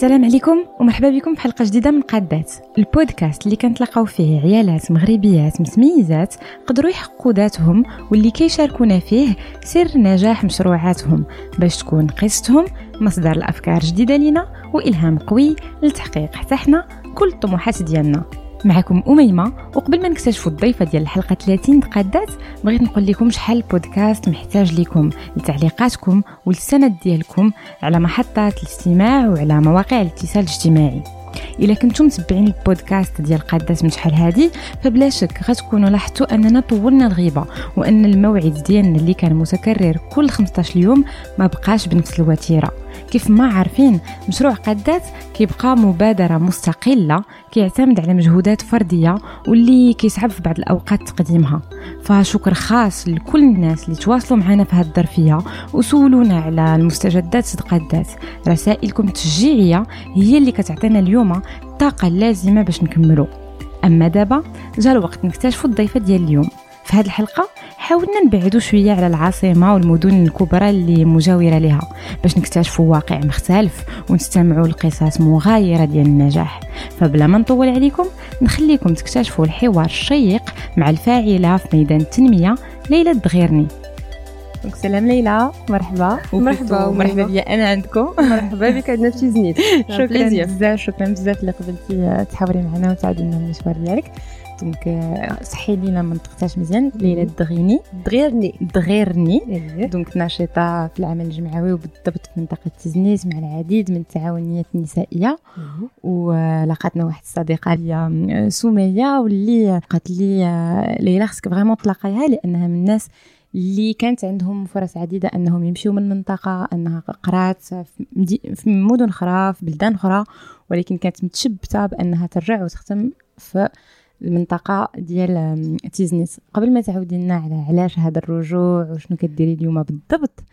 السلام عليكم ومرحبا بكم في حلقة جديدة من قادات البودكاست اللي كنتلاقاو فيه عيالات مغربيات متميزات قدروا يحققوا ذاتهم واللي كيشاركونا فيه سر نجاح مشروعاتهم باش تكون قصتهم مصدر الافكار جديدة لينا وإلهام قوي لتحقيق حتى حنا كل الطموحات ديالنا. معكم أميمة. وقبل ما نكتشفوا الضيفة ديال الحلقة 30 تقادات بغيت نقول لكم شحال البودكاست محتاج لكم لتعليقاتكم والسند ديالكم على محطات الاستماع وعلى مواقع الاتصال الاجتماعي. إلا كنتم متبعين البودكاست ديال قادات من شحال هادي فبلا شك غتكونوا لاحظتوا أننا طولنا الغيبة وأن الموعد ديالنا اللي كان متكرر كل 15 يوم ما بقاش بنفس الوتيرة. كيف ما عارفين مشروع قادات كيبقى مبادرة مستقلة كيعتمد على مجهودات فردية واللي كيصعب في بعض الأوقات تقديمها. فشكر خاص لكل الناس اللي تواصلوا معنا في هذه الظرفية وسولونا على المستجدات قادات رسائلكم التشجيعية هي اللي كتعطينا اليوم الطاقة اللازمة باش نكملوا. أما دابا جا الوقت نكتشفوا الضيفة ديال اليوم. في هذه الحلقة حاولنا نبعدوا شوية على العاصمة والمدن الكبرى اللي مجاورة لها باش نكتشفوا واقع مختلف ونستمعوا لقصص مغايرة ديال النجاح. فبلا ما نطول عليكم نخليكم تكتشفوا الحوار الشيق مع الفاعلة في ميدان التنمية ليلى الدغيرني. donc سلام ليلى. مرحبا. مرحبا. ومرحبا بيا أنا عندكم. مرحبا بك عندنا في تزنيت. شكرا بزاف شكرا بزاف اللي قبلتي تحاوري معنا وتعاودي لنا المشوار ديالك. donc صححي لينا ما نطقتهاش مزيان ليلى الدغيرني. دغيرني. دغيرني. donc ناشطة في العمل الجمعوي وبالضبط في منطقة تزنيت مع العديد من التعاونيات النسائية. وتلاقاتنا واحد الصديقة ليا سمية واللي قالت لي ليلى خصك vraiment تلاقيها لأنها من الناس اللي كانت عندهم فرص عديدة أنهم يمشيو من المنطقة أنها قرات في مدن أخرى في بلدان أخرى ولكن كانت متشبتة بأنها ترجع وتختم في المنطقة ديال تيزنيت قبل ما تعاودي لنا على علاش هذا الرجوع وشنو كديري اليوم بالضبط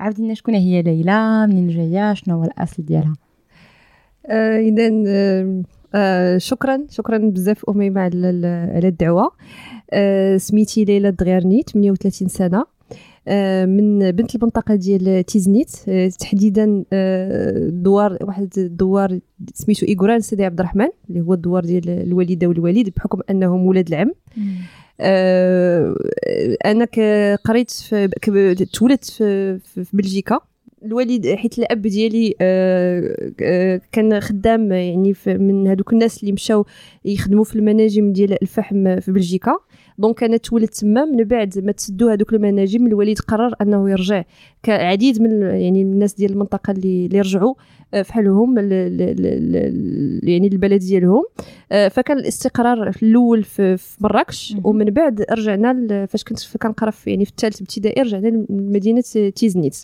عاودي لنا شكون هي ليلى منين جاية شنو هو الأصل ديالها؟ آه اذا آه آه شكرا شكرا بزاف أميمة على الدعوة. آه سميتي ليلى الدغيرني 38 سنة. من بنت المنطقة ديال تيزنيت آه تحديدا آه دوار واحد الدوار سميتو إيغوران سيدي عبد الرحمن اللي هو الدوار ديال الوالدة والوالد بحكم أنهم ولاد العم. أنا قريت في تولدت في, في بلجيكا. الوالد حيت الأب ديالي كان خدام يعني من هذوك الناس اللي مشاو يخدموا في المناجم ديال الفحم في بلجيكا. دونك أنا تولدت تما من بعد ما تسدوا هذوك المناجم الوالد قرر أنه يرجع كعديد من يعني الناس ديال المنطقة اللي اللي رجعوا فحالهم يعني البلد ديالهم. فكان الاستقرار الأول في مراكش ومن بعد رجعنا فاش كنت كنقرا يعني في الثالث ابتدائي رجعنا لمدينة تيزنيت.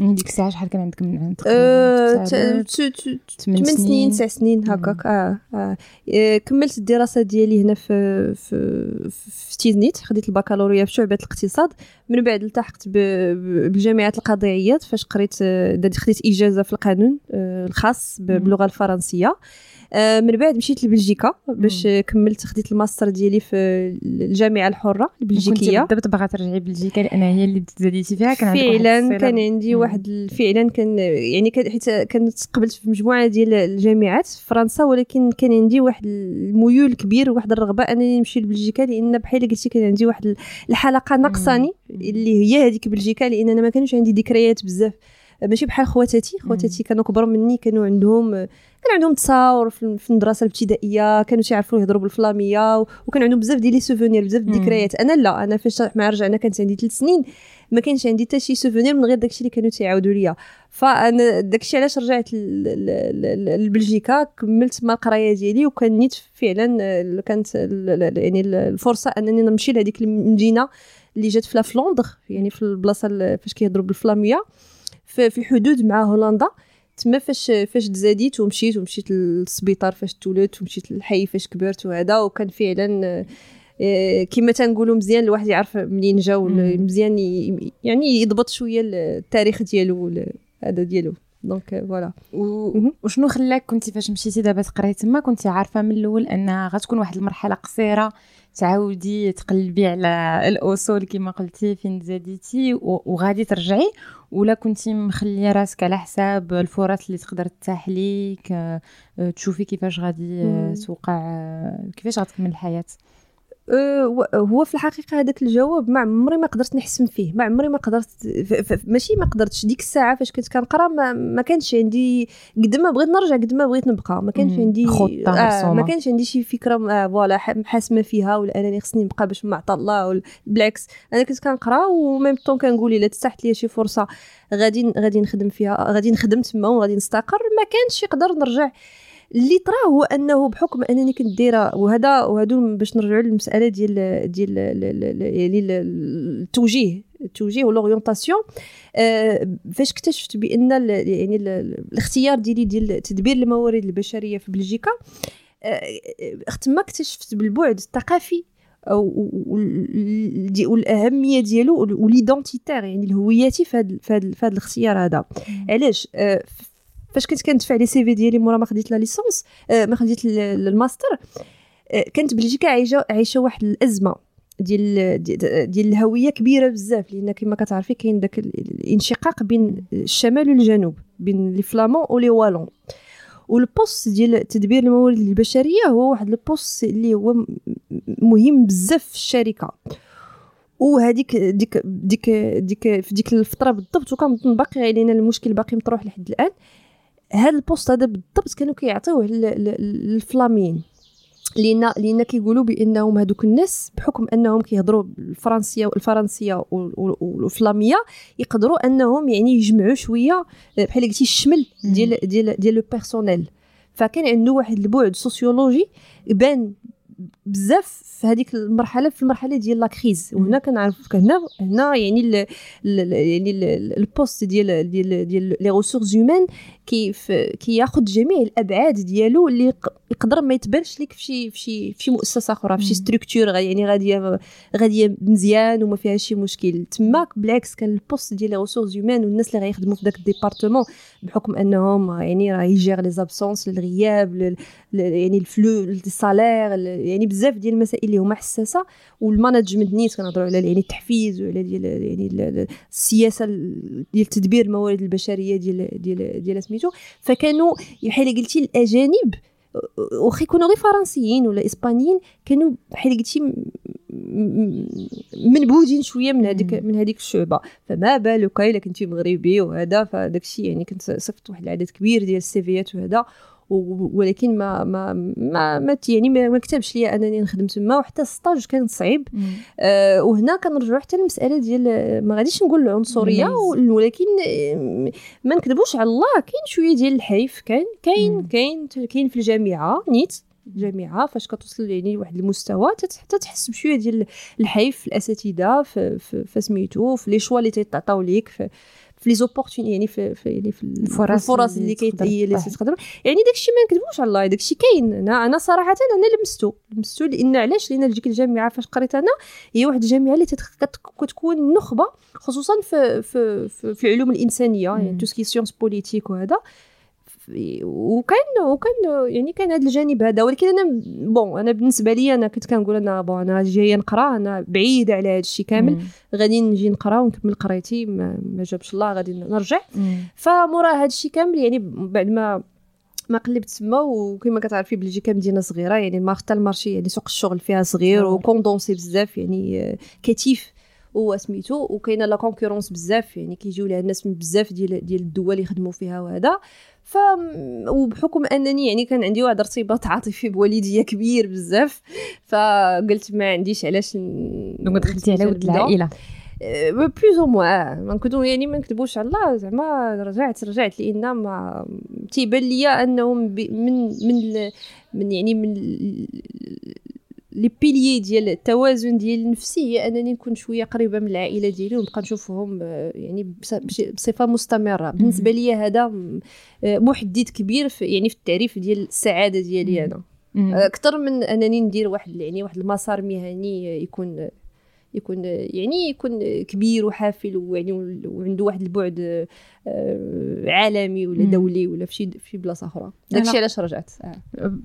ديك الساعة شحال كان عندك من أه 8 سنين 9 سنين هكاك آه. آه. كملت الدراسة ديالي هنا في في في تيزنيت خديت البكالوريا في شعبة الاقتصاد من بعد التحقت بالجامعات القاضي عياض فاش قريت خديت إجازة في القانون الخاص باللغة الفرنسية. آه من بعد مشيت لبلجيكا باش. كملت خديت الماستر ديالي في الجامعة الحرة البلجيكية. بالضبط باغا ترجعي بلجيكا لأن هي اللي تزاديتي فيها كان فعلا كان عندي. واحد فعلا كان يعني حيت كنت قبلت في مجموعة ديال الجامعات في فرنسا ولكن كان عندي واحد الميول كبير واحد الرغبة أنني نمشي لبلجيكا لأن بحال قلتي كان عندي واحد الحلقة ناقصاني. اللي هي هذيك بلجيكا لأن أنا ما كانش عندي ذكريات بزاف. ماشي بحال خواتاتي خواتاتي كانوا كبر مني كانوا عندهم كان عندهم تصاور في المدرسة الابتدائية كانوا تيعرفوا يهضروا بالفلامية وكان عندهم بزاف ديال les souvenirs بزاف الذكريات أنا لا أنا فاش مع رجعنا كانت عندي ثلاث سنين ما كانش عندي حتى شي souvenir من غير داكشي اللي كانوا تيعاودوا ليا. فأنا داكشي علاش رجعت لبلجيكا كملت ما القرايه ديالي وكان نيت فعلا كانت يعني الفرصة أنني نمشي لهذيك المدينة. اللي جات في Flandre يعني في البلاصة فاش كيهضروا بالفلامية في الحدود مع هولندا. تما فاش فاش تزاديت ومشيت ومشيت للسبيطار فاش تولدت ومشيت للحي فاش كبرت وهذا. وكان فعلا آه، كما تنقولوا مزيان الواحد يعرف منين جا مزيان يعني يضبط شوية التاريخ ديالو هذا ديالو. donc voilà وشنو خلاك كنتي فاش مشيتي دابا تقراي تما كنتي عارفة من الأول أن غتكون واحد المرحلة قصيرة تعاودي تقلبي على الأصول كما قلتي فين تزاديتي وغادي ترجعي؟ ولا كنتي مخلية راسك على حساب الفرص اللي تقدر تتاح ليك آه، تشوفي كيفاش غادي آه، توقع آه، كيفاش غتكمل الحياة؟ هو في الحقيقة هذاك الجواب ما عمري ما قدرت نحسم فيه ما عمري ما قدرت ماشي ما قدرتش ديك الساعة فاش كنت كنقرا ما, ما كانش عندي قد ما بغيت نرجع قد ما بغيت نبقى ما كانش عندي خطه آه ما كانش عندي شي فكرة آه فوالا حاسمه فيها ولا أنني خصني نبقى باش ما عطى الله بالعكس أنا كنت كنقرا وميم طون كنقول إلا تسحت لي شي فرصة غادي غادي نخدم فيها غادي نخدم تما وغادي نستقر ما كانش يقدر نرجع اللي طرا هو أنه بحكم أنني كنت دايرة وهذا وهادو باش نرجعوا للمسألة ديال ديال يعني التوجيه التوجيه ولورينتاسيون آه، فاش اكتشفت بأن يعني الاختيار ديالي ديال تدبير الموارد البشرية في بلجيكا آه، تما اكتشفت بالبعد الثقافي والاهميه ديالو و l'identitaire يعني الهوياتي في هذا الاختيار هذا. علاش؟ آه، فاش كنت كندفع les CV ديالي مورا ما خديت la licence آه، ما خديت الماستر آه، كانت بلجيكا عايشه عايشة واحد الأزمة ديال ديال الهوية كبيرة بزاف لأن كما كتعرفي كاين داك الانشقاق بين الشمال والجنوب بين les Flamands و les Wallons. وال poste ديال تدبير الموارد البشرية هو واحد ال poste اللي هو مهم بزاف في الشركة. وهذيك ديك ديك ديك في ديك الفترة بالضبط وكنظن باقي علينا المشكل باقي مطروح لحد الآن. هذا ال poste هذا بالضبط كانوا كيعطيوه للفلاميين لأن لأن كيقولوا بأنهم هذوك الناس بحكم أنهم كيهضروا الفرنسيه والفرنسية والفلامية يقدروا أنهم يعني يجمعوا شوية بحال قلتي الشمل ديال ديال ديال le personnel فكان عنده واحد البعد سوسيولوجي بان بزاف في هذيك المرحلة في المرحلة ديال la crise. وهنا كنعرف هنا هنا يعني ال يعني ال poste ديال ديال ديال les ressources humaines كيف كياخذ جميع الأبعاد ديالو اللي يقدر ما يتبانش لك في شي في شي في مؤسسة أخرى في شي structure يعني غادية غادية مزيان وما فيها شي مشكل. تماك بالعكس كان ال poste ديال les ressources humaines والناس اللي غيخدموا في داك ال département بحكم أنهم يعني راه يجير les absences الغياب يعني الفلو ال salaire يعني بزاف ديال المسائل اللي هما حساسة وال management نيت كنهضروا على يعني التحفيز وعلى ديال يعني السياسة ديال تدبير الموارد البشرية ديال ديال ديال سميتو. فكانوا بحال قلتي الأجانب واخا يكونوا غير فرنسيين ولا إسبانيين كانوا بحال قلتي منبوذين شوية من هذيك من هذيك الشعبة. فما بالك إلا كنتي مغربي وهذا فداك الشيء يعني كنت صفت واحد العدد كبير ديال السيفيات وهذا. ولكن ما ما ما, ما يعني ما, كتبش ليا أنني نخدم تما وحتى السطاج كان صعيب. آه وهنا كنرجعوا حتى للمسألة ديال ما غاديش نقول العنصرية ولكن ما نكذبوش على الله كاين شوية ديال الحيف كاين كاين كاين كاين في الجامعة نيت الجامعة فاش كتوصل يعني لواحد المستوى حتى تحس بشوية ديال الحيف الأساتذة في, في, في سميتو في les choix اللي تيعطاو ليك في في les opportunités يعني في في يعني في الفرص, الفرص اللي كي اللي تقدر. يعني داكشي ما نكذبوش على الله داكشي كاين. أنا أنا صراحة أنا لمستو لمستو لأن علاش؟ لأن ديك الجامعة فاش قريت أنا هي واحد الجامعة اللي كتكون نخبة خصوصا في في في, في العلوم الإنسانية يعني tout ce qui sciences politiques وهذا. وكان وكان يعني كان هذا الجانب هذا. ولكن أنا bon أنا بالنسبة لي أنا كنت كنقول أنا bon أنا جاية نقرأ أنا بعيدة على هذا الشيء كامل. غادي نجي نقرأ ونكمل قرايتي ما, ما جابش الله غادي نرجع. فمورا هذا الشيء كامل يعني بعد ما ما قلبت تما وكما كتعرفي بلجيكا مدينة صغيرة يعني حتى ال marché يعني سوق الشغل فيها صغير و condensé بزاف يعني كتيف وسميتو وكاينة la concurrence بزاف يعني كيجيو لها الناس من بزاف ديال ديال الدول يخدموا فيها وهذا. ف وبحكم أنني يعني كان عندي واحد ارتباط عاطفي بوالديا كبير بزاف فقلت ما عنديش علاش donc دخلتي على ولد العائلة. plus ou moins ما نكذبوا يعني ما نكذبوش على الله زعما رجعت رجعت لأن ما تيبان ليا أنهم من من من يعني من les piliers ديال التوازن ديال النفسي هي أنني نكون شوية قريبة من العائلة ديالي ونبقى نشوفهم آه، يعني بصفة مستمرة. بالنسبة لي هذا آه، محدد كبير في يعني في التعريف ديال السعادة ديالي أنا. أكثر من أنني ندير واحد يعني واحد المسار مهني يكون يكون يعني يكون كبير وحافل ويعني وعنده واحد البعد آه، عالمي ولا دولي ولا في شي بلاصة أخرى. داكشي علاش رجعت. آه.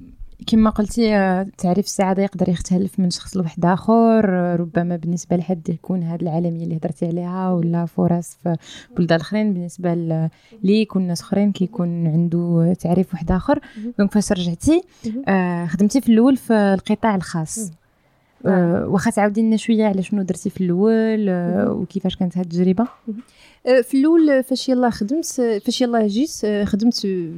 كما قلتي آه، تعريف السعاده يقدر يختلف من شخص لواحد آخر. ربما بالنسبة لحد يكون هذه العالمية اللي هضرتي عليها ولا فرص في بلدان أخرين. بالنسبة لي يكون ناس أخرين كيكون عنده تعريف واحد آخر. donc فاش رجعتي خدمتي في الأول في القطاع الخاص. آه واخا تعاودي لنا شوية على شنو درتي في الأول آه وكيفاش كانت هذه التجربة؟ آه، في الأول فاش يلاه خدمت فاش يلاه جيت آه، خدمت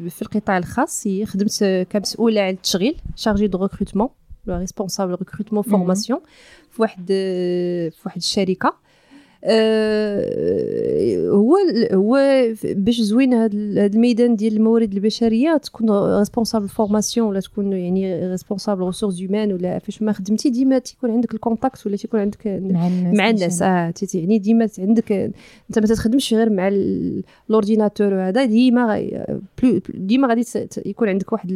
في القطاع الخاص خدمت كمسؤولة على التشغيل chargée de recrutement responsable recrutement formation في واحد في واحد الشركة. آه، هو هو باش زوين هذا الميدان ديال الموارد البشرية تكون responsable formation ولا تكون يعني responsable ressources humaines ولا فاش ما خدمتي ديما تيكون عندك ال contact ولا تيكون عندك مع الناس مع الناس. آه يعني ديما عندك انت ما تخدمش غير مع ال ordinateur وهذا ديما ديما غادي يكون عندك واحد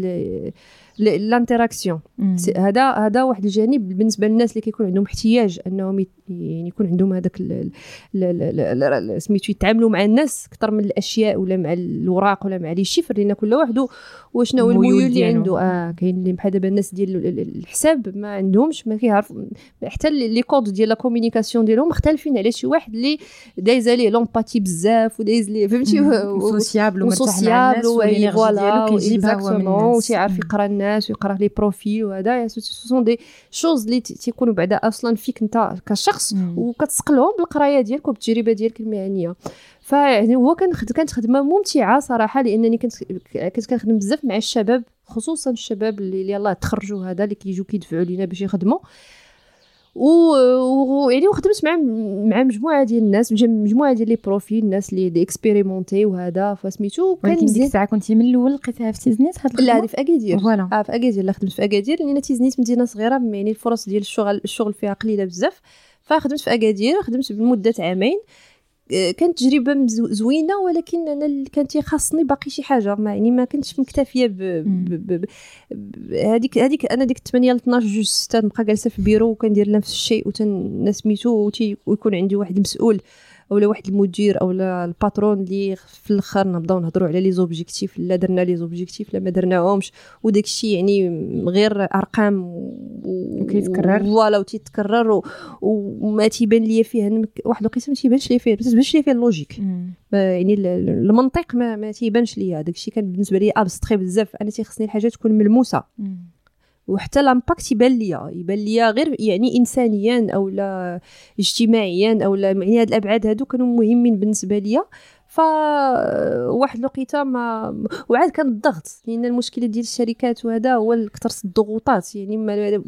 l'interaction هذا هذا واحد الجانب بالنسبة للناس اللي كيكون عندهم احتياج أنهم يعني يكون عندهم هذاك سميتو يتعاملوا مع الناس أكثر من الأشياء ولا مع الاوراق ولا مع les chiffres لأن كل واحد وشنو هو الميول اللي عنده. آه كاين اللي بحال دابا الناس ديال الحساب ما عندهمش ما كيعرف حتى les codes ديال la communication ديالهم مختلفين على شي واحد اللي دايز عليه l'empathie بزاف ودايز ليه فهمتي؟ sociable ومرتاح مع الناس voilà وتيعرف يقرا الناس. ويقرأ les profils وهذا sont des choses اللي تيكونوا بعدا أصلا فيك أنت كشخص وكتسقلهم بالقراية ديالك وبالتجربة ديالك المهنية. فيعني هو كان كانت خدمة ممتعة صراحة لأنني كنت كنت كنخدم بزاف مع الشباب خصوصا الشباب اللي يلاه تخرجوا هذا اللي كيجيو كيدفعوا لينا باش يخدموا. و يعني وخدمت مع مع مجموعة ديال الناس مجموعة ديال les profils الناس اللي دي expérimentés وهذا فسميتو كان ديك الساعة كنتي من الأول لقيتها في تيزنيت هاد لا هذه في أكادير. voilà. آه في أكادير لا خدمت في أكادير. لأن تيزنيت مدينة صغيرة يعني الفرص ديال الشغل الشغل فيها قليلة بزاف. فخدمت في أكادير خدمت بمدة عامين. كانت تجربة زوينة ولكن أنا كانت خاصني باقي شي حاجة. ما يعني ما كنتش مكتفية ب هذيك هذيك أنا ديك 8 ل 12 جوج 6 نبقى جالسة في البيرو وكندير نفس الشيء وتن سميتو ويكون عندي واحد المسؤول أولا واحد المدير أولا ال patron اللي في الأخر نبداو نهضروا على les objectifs لا درنا les objectifs لا ما درناهمش. وداك الشيء يعني غير أرقام وكيتكرر voilà وتيتكرر وما تيبان ليا فيه واحد ما تيبانش ليا فيه ما تيبانش ليا فيه ال logique. يعني المنطق ما, ما تيبانش ليا. داك الشيء كان بالنسبة لي abstrait بزاف. أنا تيخصني الحاجات تكون ملموسة. مم. وحتى l'impact يبان ليا يبان ليا غير يعني انسانيا أو لا اجتماعيا أو لا يعني هاد الأبعاد هادو كانوا مهمين بالنسبة ليا. فواحد الوقيتة ما وعاد كان الضغط لأن المشكلة ديال الشركات وهذا هو كثرت الضغوطات يعني ما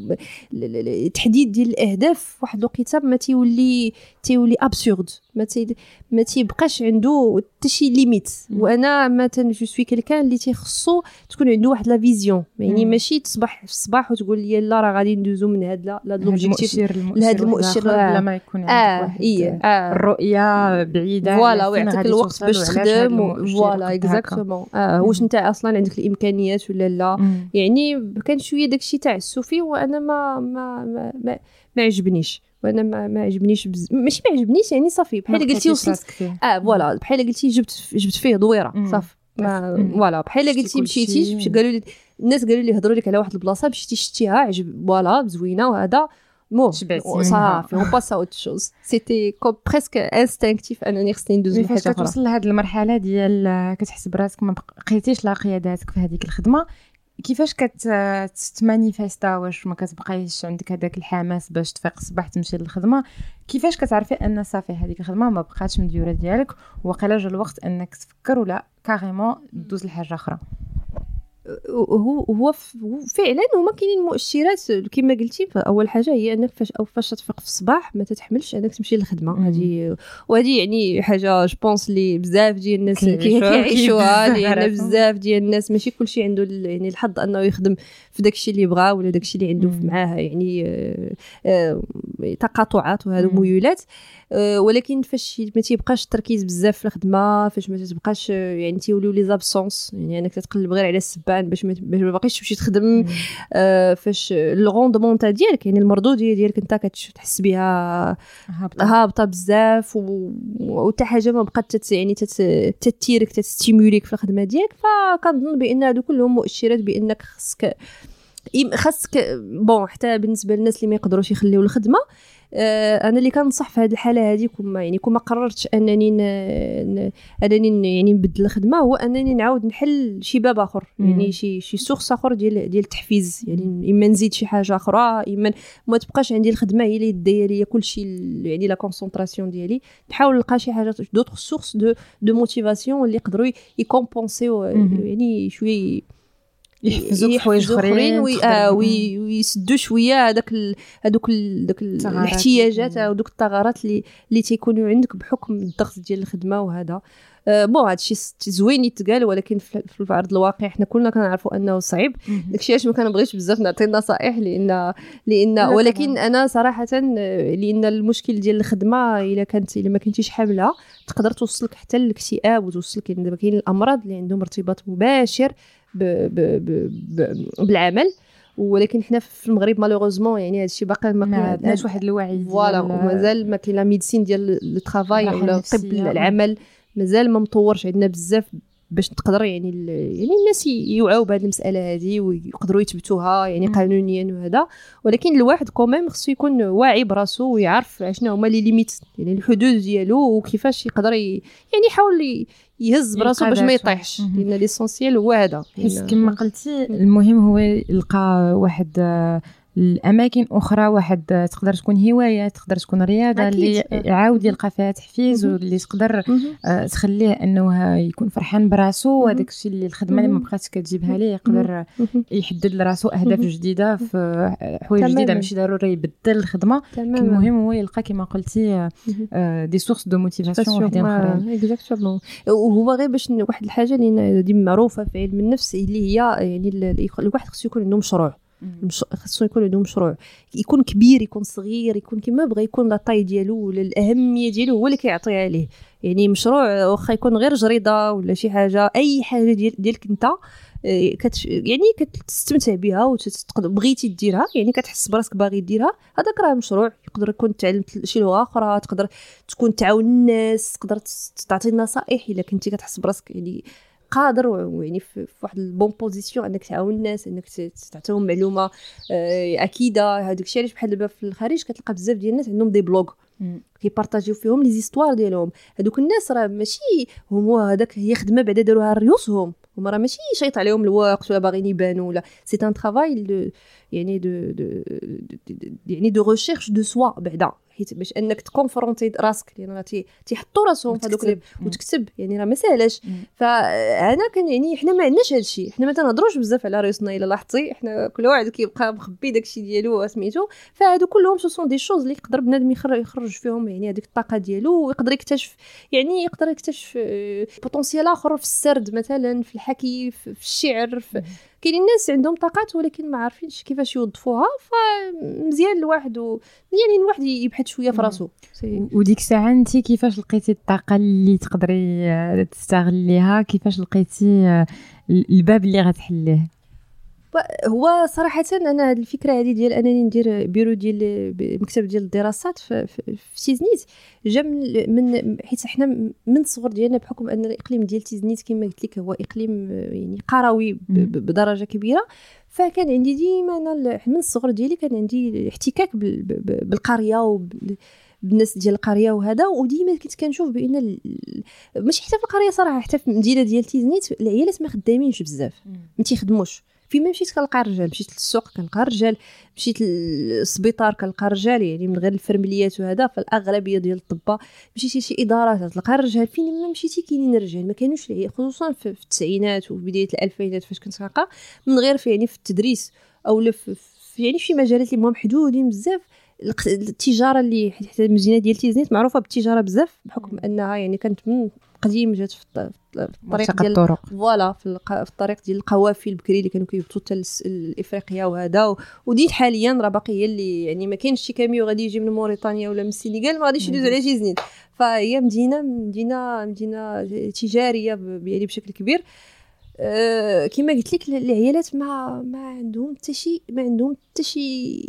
التحديد ديال الأهداف واحد الوقيتة ما تيولي تيولي absurde ما تي ما تيبقاش عنده حتى شي ليميت وأنا مثلا je suis quelqu'un اللي تيخصو تكون عنده واحد la vision يعني ماشي تصبح في الصباح وتقول لي لا راه غادي ندوزو من هاد لا لهاد المؤشر لهاد المؤشر بلا ما يكون عندك آه واحد إيه آه. الرؤية بعيدة فوالا ويعطيك الوقت باش تخدم فوالا اكزاكتومون آه واش انت أصلا عندك الإمكانيات ولا لا. يعني كان شوية داكشي تاع السوفي وأنا ما ما ما, ما, ما عجبنيش. وأنا ما, ما عجبنيش بز... ماشي ما عجبنيش يعني صافي بحال قلتي وصلت آه فوالا بحال قلتي جبت جبت فيه دويرة صافي. فوالا بحال قلتي مشيتي قالوا لي الناس قالوا لي هضروا لك على واحد البلاصة مشيتي شتيها عجب فوالا زوينه وهذا. مو صافي اون باس اوت شوز سيتي كو بريسك انستينكتيف انني خصني ندوز لحاجه أخرى كتوصل لهاد المرحلة ديال كتحس براسك ما بقيتيش لا قياداتك في هذيك الخدمة. كيفاش كتمانيفيستا واش ما كتبقايش عندك هذاك الحماس باش تفيق الصباح تمشي للخدمة؟ كيفاش كتعرفي أن صافي هذيك الخدمة ما بقاتش مديورة ديالك؟ وقيلا جا الوقت أنك تفكر ولا كاريمون دوز لحاجة أخرى؟ هو هو فعلا هما كاينين مؤشرات. كما قلتي اول حاجة هي أنك فاش أو فاش تفيق في الصباح ما تتحملش أنك تمشي للخدمة. هذه وهذه يعني حاجة je pense اللي بزاف ديال الناس كيعيشوها لأن بزاف ديال الناس ماشي كلشي عنده يعني الحظ أنه يخدم في داكشي اللي بغا ولا داكشي اللي عنده معاه. يعني آه، آه، تقاطعات وهذو. ميولات آه، ولكن فاش ما تيبقاش التركيز بزاف في الخدمة فاش ما تبقاش آه، يعني تيوليو les absences يعني أنك تتقلب غير على السبة باش ما باقيش تمشي تخدم آه، فاش ال rendement تاع ديالك يعني المردوديه ديالك أنت كتحس بها. هابطة بزاف وحتى حاجة ما بقات تت يعني تت- تتيرك ت stimuler ك في الخدمة ديالك فكنظن بأن هادو كلهم مؤشرات بأنك خصك خاصك bon حتى بالنسبة للناس اللي ما يقدروش يخليو الخدمة آه، أنا اللي كنصح في هذه الحالة هذه كما يعني كما قررت أنني ن... ن... أنني يعني نبدل الخدمة هو أنني نعاود نحل شي باب آخر. يعني شي شي source آخر ديال ديال التحفيز يعني إما نزيد شي حاجة أخرى إما ما تبقاش عندي الخدمة هي اللي دايرة ليا كلشي يعني la concentration ديالي نحاول نلقى شي حاجة d'autres sources de de motivation اللي يقدروا ي compenser و. يعني شوية يحفزوك حوايج آخرين آه وي... ويسدوا شوية هذاك. هذوك ال... الاحتياجات مم. أو دوك الثغرات اللي اللي تيكونوا عندك بحكم الضغط ديال الخدمة وهذا آه bon هادشي س- زوين يتقال ولكن في ارض الواقع حنا كلنا كنعرفوا أنه صعيب. داكشي علاش ما كنبغيش بزاف نعطي نصائح لأن لأن لا ولكن. أنا صراحة آه، لأن المشكل ديال الخدمة إلا كانت إلا ما كنتيش حامله تقدر توصلك حتى للاكتئاب وتوصلك يعني دابا كاين الأمراض اللي عندهم ارتباط مباشر ب ب ب ب بالعمل ولكن حنا في المغرب malheureusement يعني هادشي باقي ما عندناش واحد الوعي voilà ومازال ما كاين لا médecine ديال ال travail الراحة ولا الطب النفسية. العمل مازال ما مطورش عندنا بزاف باش تقدر يعني يعني الناس ي- يوعوا بهذه المسألة هذه ويقدروا يثبتوها يعني. قانونيا وهذا ولكن الواحد quand même خصو يكون واعي براسو ويعرف شنو هما les limites يعني الحدود ديالو وكيفاش يقدر ي... يعني يحاول يهز براسو باش ما. يطيحش. لأن l'essentiel هو هذا حيت كما قلتي المهم هو يلقى واحد آه، الأماكن أخرى واحد تقدر تكون هواية تقدر تكون رياضة. اللي يعاود يلقى فيها تحفيز. واللي تقدر. آه، تخليه إنه يكون فرحان براسو. وهذاك الشيء اللي الخدمة اللي ما. بقاتش كتجيبها ليه يقدر. يحدد لراسو أهداف. جديدة في حوايج. جديدة ماشي ضروري يبدل الخدمة المهم هو يلقى كما قلتي آه، des sources de motivation وحدين اخرين exactement وهو غير باش واحد الحاجة اللي دي معروفة في علم النفس اللي هي يعني ال- ال- الواحد خصو يكون عنده مشروع خصو يكون عنده مشروع. يكون كبير يكون صغير يكون كما بغى يكون la taille ديالو ولا الأهمية ديالو هو اللي كيعطي عليه. يعني مشروع واخا يكون غير جريدة ولا شي حاجة أي حاجة ديال ديالك أنت آه، كت يعني كتستمتع بها وبغيتي ديرها يعني كتحس براسك باغي ديرها هذاك راه مشروع. يقدر يكون تعلمت شي لغة أخرى تقدر تكون تعاون الناس تقدر تعطي نصائح إلا كنتي كتحس براسك يعني قادر ويعني في واحد ال bonne position انك تعاون الناس انك ت- تعطيهم معلومة آه، أكيدة. هذاك الشيء علاش بحال دابا في الخارج كتلقى بزاف ديال الناس عندهم des blogs. كي partagerيو فيهم les histoires ديالهم. هذوك الناس راه ماشي هما هذاك هي خدمة بعدا داروها ريوسهم. هما راه ماشي شيط عليهم الوقت ولا باغيين يبانوا ولا. c'est un travail يعني de de de- يعني de recherche de soi بعدا. حيت باش أنك تكونفرونتي راسك لأن راه تي- تيحطوا راسهم في هذوك وتكتب. يعني راه ما ساهلاش. فأنا كان يعني حنا ما عندناش هذا الشيء. حنا ما تنهضروش بزاف على راسنا إلا لاحظتي. حنا كل واحد كيبقى مخبي داك الشيء ديالو سميتو فهادو كلهم ce sont des choses اللي يقدر بنادم يخرج فيهم يعني هذيك الطاقة ديالو ويقدر يكتشف يعني يقدر يكتشف potentiel آخر في السرد مثلا في الحكي في في الشعر في كاينين الناس عندهم طاقات ولكن ما عارفينش كيفاش يوظفوها فمزيان الواحد و... يعني الواحد يبحث شوية في. راسو. وديك الساعة انت كيفاش لقيتي الطاقة اللي تقدري آه، تستغليها؟ كيفاش لقيتي آه، الباب اللي غتحليه؟ هو صراحة أنا هاد الفكرة هذه ديال أنني ندير بيرو ديال مكتب ديال الدراسات في, في, تيزنيت. جا من, حيت حنا من الصغر ديالنا بحكم أن الإقليم ديال تيزنيت كما قلت لك هو إقليم آه، يعني قروي ب- ب- بدرجة كبيرة. فكان عندي ديما ال- من الصغر ديالي كان عندي احتكاك بال- ب- ب- بالقرية وبال بالناس ديال القرية وهذا. وديما كنت كنشوف بأن ماشي حتى في القرية صراحة حتى في المدينة ديال تيزنيت العيالات ما خدامينش بزاف ما تيخدموش. فيما مشيت كنلقى الرجال مشيت للسوق كنلقى الرجال مشيت للسبيطار كنلقى الرجال يعني من غير الفرمليات وهذا فالأغلبية ديال الطباء مشيتي شي إدارات تلقى الرجال فين ما مشيتي كاينين الرجال ما كانوش العيال خصوصا في, في التسعينات وفي بداية الألفينات فاش كنت كنلقى من غير في يعني في التدريس أو في في- يعني في مجالات اللي محدودين بزاف. التجارة اللي حتى المدينة ديال تيزنيت معروفة بالتجارة بزاف بحكم أنها يعني كانت من القديم جات في الطريق ديال الطرق. voilà في, الق... في الطريق ديال القوافل البكري اللي كانوا كيهبطوا حتى لافريقيا وهذا وديت حاليا راه باقي هي اللي يعني ما كاينش شي كاميو غادي يجي من موريتانيا ولا من السنغال ما غاديش يدوز على شي زنين فهي مدينة مدينة مدينة تجارية يعني بشكل كبير. أه كما قلت لك العيالات ما ما عندهم حتى شي ما عندهم حتى شي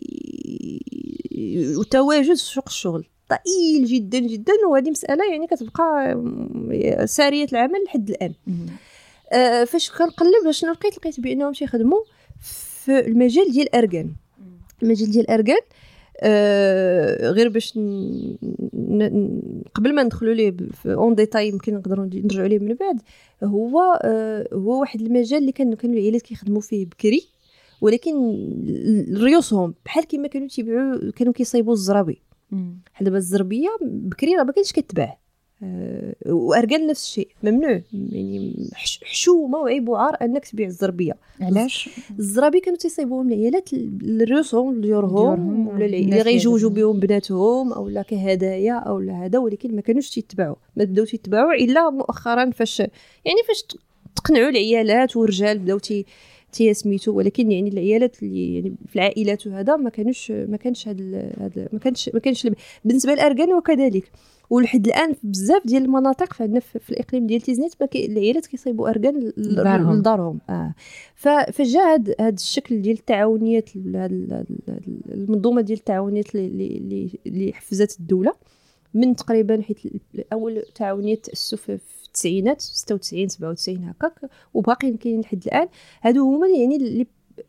تواجد في سوق الشغل. ضئيل جدا جدا وهذه مسألة يعني كتبقى سارية العمل لحد الآن. أه فاش كنقلب شنو لقيت لقيت بأنهم تيخدموا في المجال ديال الاركان المجال ديال الاركان آه غير باش ن... ن... قبل ما ندخلوا ليه en détail يمكن نقدروا نرجعوا ليه من بعد هو آه هو واحد المجال اللي كانوا كانوا العائلات كيخدموا فيه بكري ولكن ريوسهم بحال كما كانوا تيبيعوا كانوا كيصايبوا الزرابي. بحال دابا الزربيه بكري راه ما كانش كتباع أه وارجل نفس الشيء. ممنوع. يعني حشومة وعيب وعار أنك تبيع الزربية. علاش؟ الزرابي كانوا تيصيبوهم العيالات للرسوم ديالهم ولا اللي غيجوجوا بهم بناتهم أو لا كهدايا أو لا هذا ولكن ما كانوش تيتباعوا ما بداو تيتباعوا إلا مؤخرا فاش يعني فاش تقنعوا العيالات والرجال بداو تي تي سميتو ولكن يعني العيالات اللي يعني في العائلات وهذا ما كانوش ما كانش هذا ما كانش ما كانش بالنسبة للاركان وكذلك. ولحد الآن بزاف ديال المناطق فعندنا في الإقليم ديال تيزنيت العيالات كيصيبوا اركان لدارهم. آه. فجا هذا الشكل ديال التعاونيات المنظومة ديال التعاونيات اللي اللي حفزت الدولة. من تقريبا حيت اول تعاونيات تاسسوا في التسعينات 96 97 هكاك وباقيين كاينين لحد الآن. هادو هما يعني اللي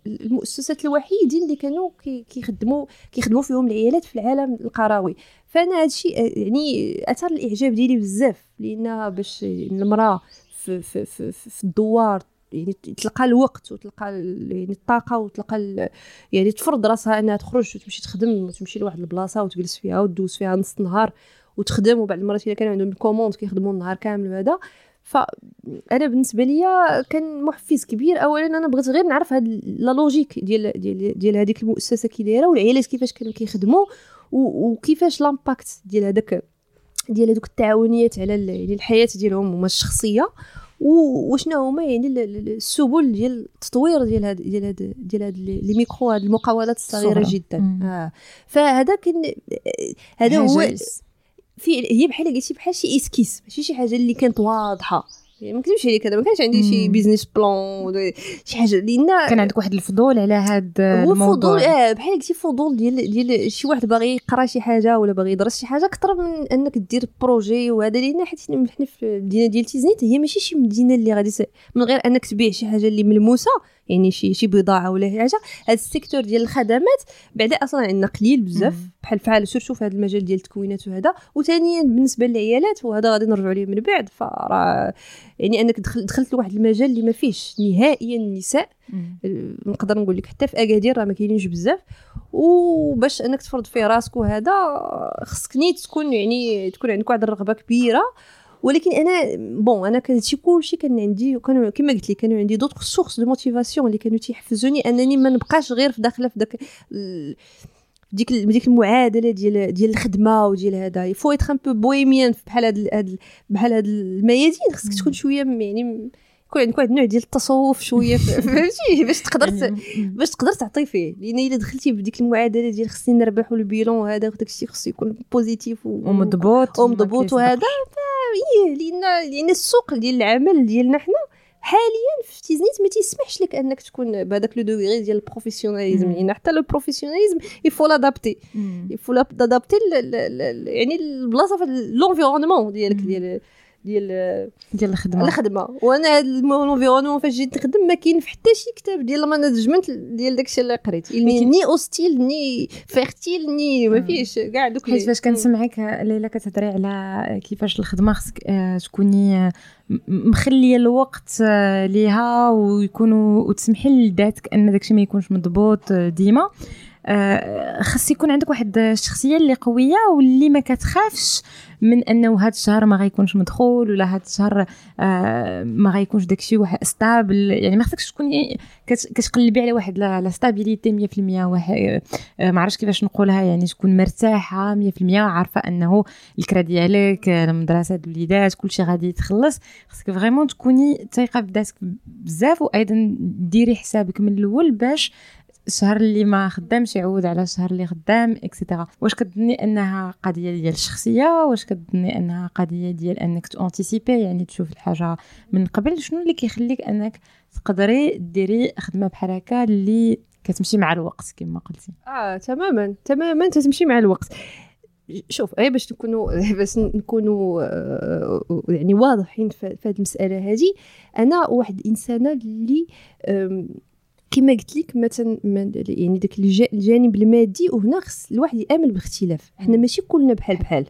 المؤسسات الوحيدين اللي كانوا كيخدموا كيخدموا فيهم العيالات في العالم القروي فأنا هادشي يعني أثار الإعجاب ديالي بزاف لأن باش المرأة في, في, في, في الدوار يعني تلقى الوقت وتلقى يعني الطاقة وتلقى يعني تفرض راسها أنها تخرج وتمشي تخدم وتمشي لواحد البلاصة وتجلس فيها وتدوز فيها نص نهار وتخدم وبعض المرات إلا كان عندهم ال commande كيخدموا النهار كامل وهذا. فانا بالنسبة ليا كان محفز كبير. اولا أنا بغيت غير نعرف هاد la logique ديال ديال ديال هذيك المؤسسة كي دايرة والعيالات كيفاش كانوا كيخدموا وكيفاش l'impact ديال هذاك ديال هذوك التعاونيات على يعني الحياة ديالهم هما الشخصية. وشنو هما يعني السبل ديال التطوير ديال هاد ديال هاد ديال هاد les micro هاد المقاولات الصغيرة جدا. آه. فهذا كان هذا هو في هي بحال قلتي بحال شي esquisse ماشي شي حاجة اللي كانت واضحة. ما نكذبش عليك أنا ما كانش عندي شي business plan شي حاجة لأن كان عندك واحد الفضول على هذا الموضوع. فضول آه بحال قلتي فضول ديال ديال شي واحد باغي يقرا شي حاجة ولا باغي يدرس شي حاجة أكثر من أنك دير projet وهذا لأن حيت حنا في المدينة ديال تيزنيت هي ماشي شي مدينة اللي غادي من غير أنك تبيع شي حاجة اللي ملموسة يعني شي شي بضاعة ولا شي حاجة. هذا ال secteur ديال الخدمات بعدا أصلا عندنا قليل بزاف. بحال فعال surtout في هذا المجال ديال التكوينات وهذا. وثانيا بالنسبة للعيالات وهذا غادي نرجعوا عليه من بعد. فراه يعني أنك دخل دخلت لواحد المجال اللي ما فيهش نهائيا النساء. نقدر نقول لك حتى في أكادير راه ما كاينينش بزاف. وباش أنك تفرض فيه راسك وهذا خصك نيت تكون يعني تكون عندك واحد الرغبة كبيرة. ولكن أنا bon أنا كان شي كلشي كان عندي كانوا كما قلت لك كانوا عندي d'autres sources de motivation اللي كانوا تيحفزوني أنني ما نبقاش غير في داخله في داك ديك ديك المعادلة ديال ديال الخدمة وديال هذا. faut être un peu bohémien بحال هاد بحال هاد الميادين. خصك تكون شوية يعني يكون عندك واحد النوع ديال التصوف شوية فهمتي؟ باش تقدر يعني باش تقدر تعطي فيه. لأن إلا دخلتي بديك المعادلة ديال خصني نربح ال bilan وهذا وداك الشيء خصو يكون positif ومضبوط ومضبوط وهذا. إيه لأن لأن السوق ديال العمل ديالنا حنا حاليا في تيزنيت ما تيسمحش لك أنك تكون بهذاك le degré ديال ال professionnalisme لأن حتى le professionnalisme il faut l'adapter il faut l'adapter يعني البلاصة في l'environnement ديالك ديال ديال ديال الخدمة. الخدمة. وأنا هذا ال environnement فاش جيت نخدم ما كاين في حتى شي كتاب ديال ال management ديال داكشي اللي قريت. يعني ni hostile ni fertile ni ما فيش كاع دوك حيت فاش كنسمعك ليلى كتهضري على كيفاش الخدمة خصك آه، تكوني مخلية الوقت آه، ليها ويكونوا وتسمحي لذاتك أن داكشي ما يكونش مضبوط آه، ديما. آه، خاص يكون عندك واحد الشخصية اللي قوية واللي ما كتخافش من أنه هذا الشهر ما غيكونش مدخول ولا هذا الشهر آه، ما غيكونش داكشي واحد stable يعني ما خصكش تكون كتقلبي على واحد la stabilité 100% واحد آه، ما عرفتش كيفاش نقولها. يعني تكون مرتاحة 100% عارفة أنه الكرا ديالك المدرسة الوليدات كلشي غادي يتخلص. خصك vraiment تكوني ثقه بداتك بزاف وأيضا ديري حسابك من الأول باش الشهر اللي ما خدامش يعود على الشهر اللي خدام et cetera واش كتظني أنها قضية ديال الشخصية؟ واش كتظني أنها قضية ديال أنك ت anticiper يعني تشوف الحاجة من قبل. شنو اللي كيخليك أنك تقدري ديري خدمة بحال هكا اللي كتمشي مع الوقت كما قلتي؟ آه تماما تماما تتمشي مع الوقت. شوف غير باش نكونوا باش نكونوا آه، يعني واضحين في هذه المسألة هذه أنا واحد الإنسانة اللي كما قلت لك مثلا يعني داك الجانب المادي وهنا خص الواحد يأمل باختلاف. حنا ماشي كلنا بحال بحال.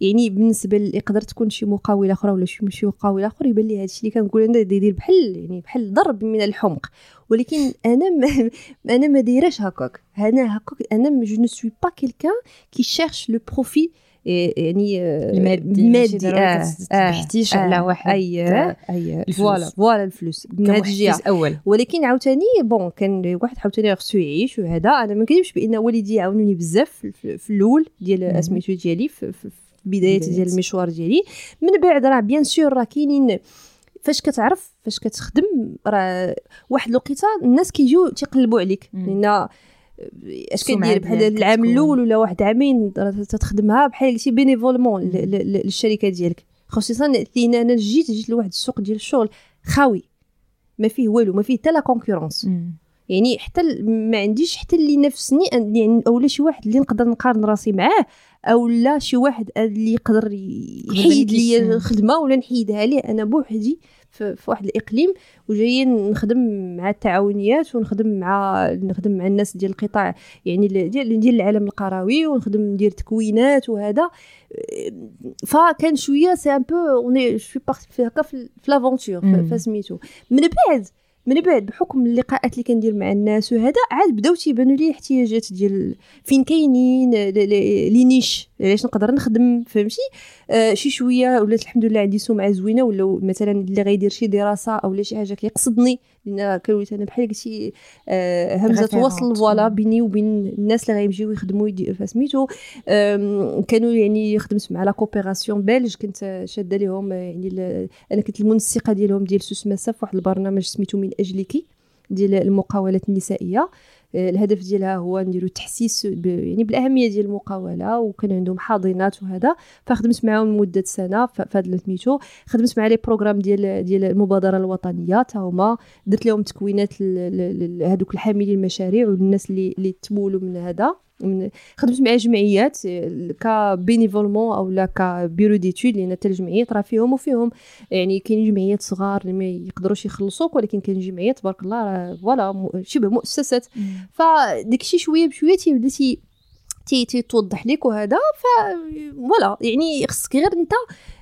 يعني بالنسبة يقدر تكون شي مقاوله أخرى ولا شي شي مقاوله آخر يبان لي هادشي اللي كنقول أنا يدير بحال يعني بحال ضرب من الحمق. ولكن أنا ما أنا ما دايراش هكاك. أنا هكاك أنا je ne suis pas quelqu'un qui cherche le profit يعني المادي المادي آه تبحثيش آه على واحد أي أي voilà voilà الفلوس. من هذه الجهة. أول. ولكن عاوتاني bon كان واحد عاوتاني خصو يعيش وهذا. أنا ما نكذبش بأن والدي عاونوني بزاف في الأول ديال سميتو ديالي في, البدايات ديال المشوار ديالي. من بعد راه bien sûr راه كاينين فاش كتعرف فاش كتخدم راه واحد الوقيتة الناس كيجيو تيقلبوا عليك. لأن أش كدير بحال العام الأول ولا واحد عامين تخدمها بحال قلتي bénévolement للشركة ديالك. خصوصا لأن أنا جيت جيت لواحد السوق ديال الشغل خاوي. ما فيه والو ما فيه حتى la concurrence يعني حتى ما عنديش حتى اللي نفسني يعني اولا شي واحد اللي نقدر نقارن راسي معاه أو لا شي واحد اللي يقدر يحيد لي الخدمة ولا نحيدها ليه. أنا بوحدي في, في واحد الإقليم وجايين نخدم مع التعاونيات ونخدم مع نخدم مع الناس ديال القطاع يعني ديال ديال العالم القروي ونخدم ندير تكوينات وهذا. فكان شوية c'est un peu أنني je suis partie هكا في l'aventure فسميتو من بعد من بعد بحكم اللقاءات اللي كندير مع الناس وهذا عاد بداو تيبانوا لي احتياجات ديال فين كاينين les niches علاش نقدر نخدم فهمتي؟ آه شي شوية ولات الحمد لله عندي سمعة زوينة ولا مثلا اللي غيدير شي دراسة أو لا شي حاجة كيقصدني لأن كنوليت أنا بحال قلتي آه همزة وصل voilà بيني وبين الناس اللي غيمشيو يخدموا فسميتو كانوا يعني خدمت مع la coopération belge كنت شادة لهم يعني أنا كنت المنسقة ديالهم ديال سوس مسا في واحد البرنامج سميتو من اجلك ديال المقاولات النسائية. الهدف ديالها هو نديرو تحسيس يعني بالأهمية ديال المقاولة وكان عندهم حاضنات وهذا. فخدمت معاهم لمدة سنة هذا سميتو. خدمت مع les programmes ديال ديال المبادرة الوطنية تا هما. درت لهم تكوينات هذوك الحاملين المشاريع والناس اللي اللي تمولوا من هذا. خدمت مع جمعيات ك bénévolement أو لا ك bureau d'études لأن حتى الجمعيات راه فيهم وفيهم. يعني كاين جمعيات صغار اللي ما يقدروش يخلصوك ولكن كاين جمعيات تبارك الله راه voilà شبه مؤسسات. فداك الشيء شوية بشوية تيبدأ تي تي توضح لك وهذا ف voilà. يعني خصك غير أنت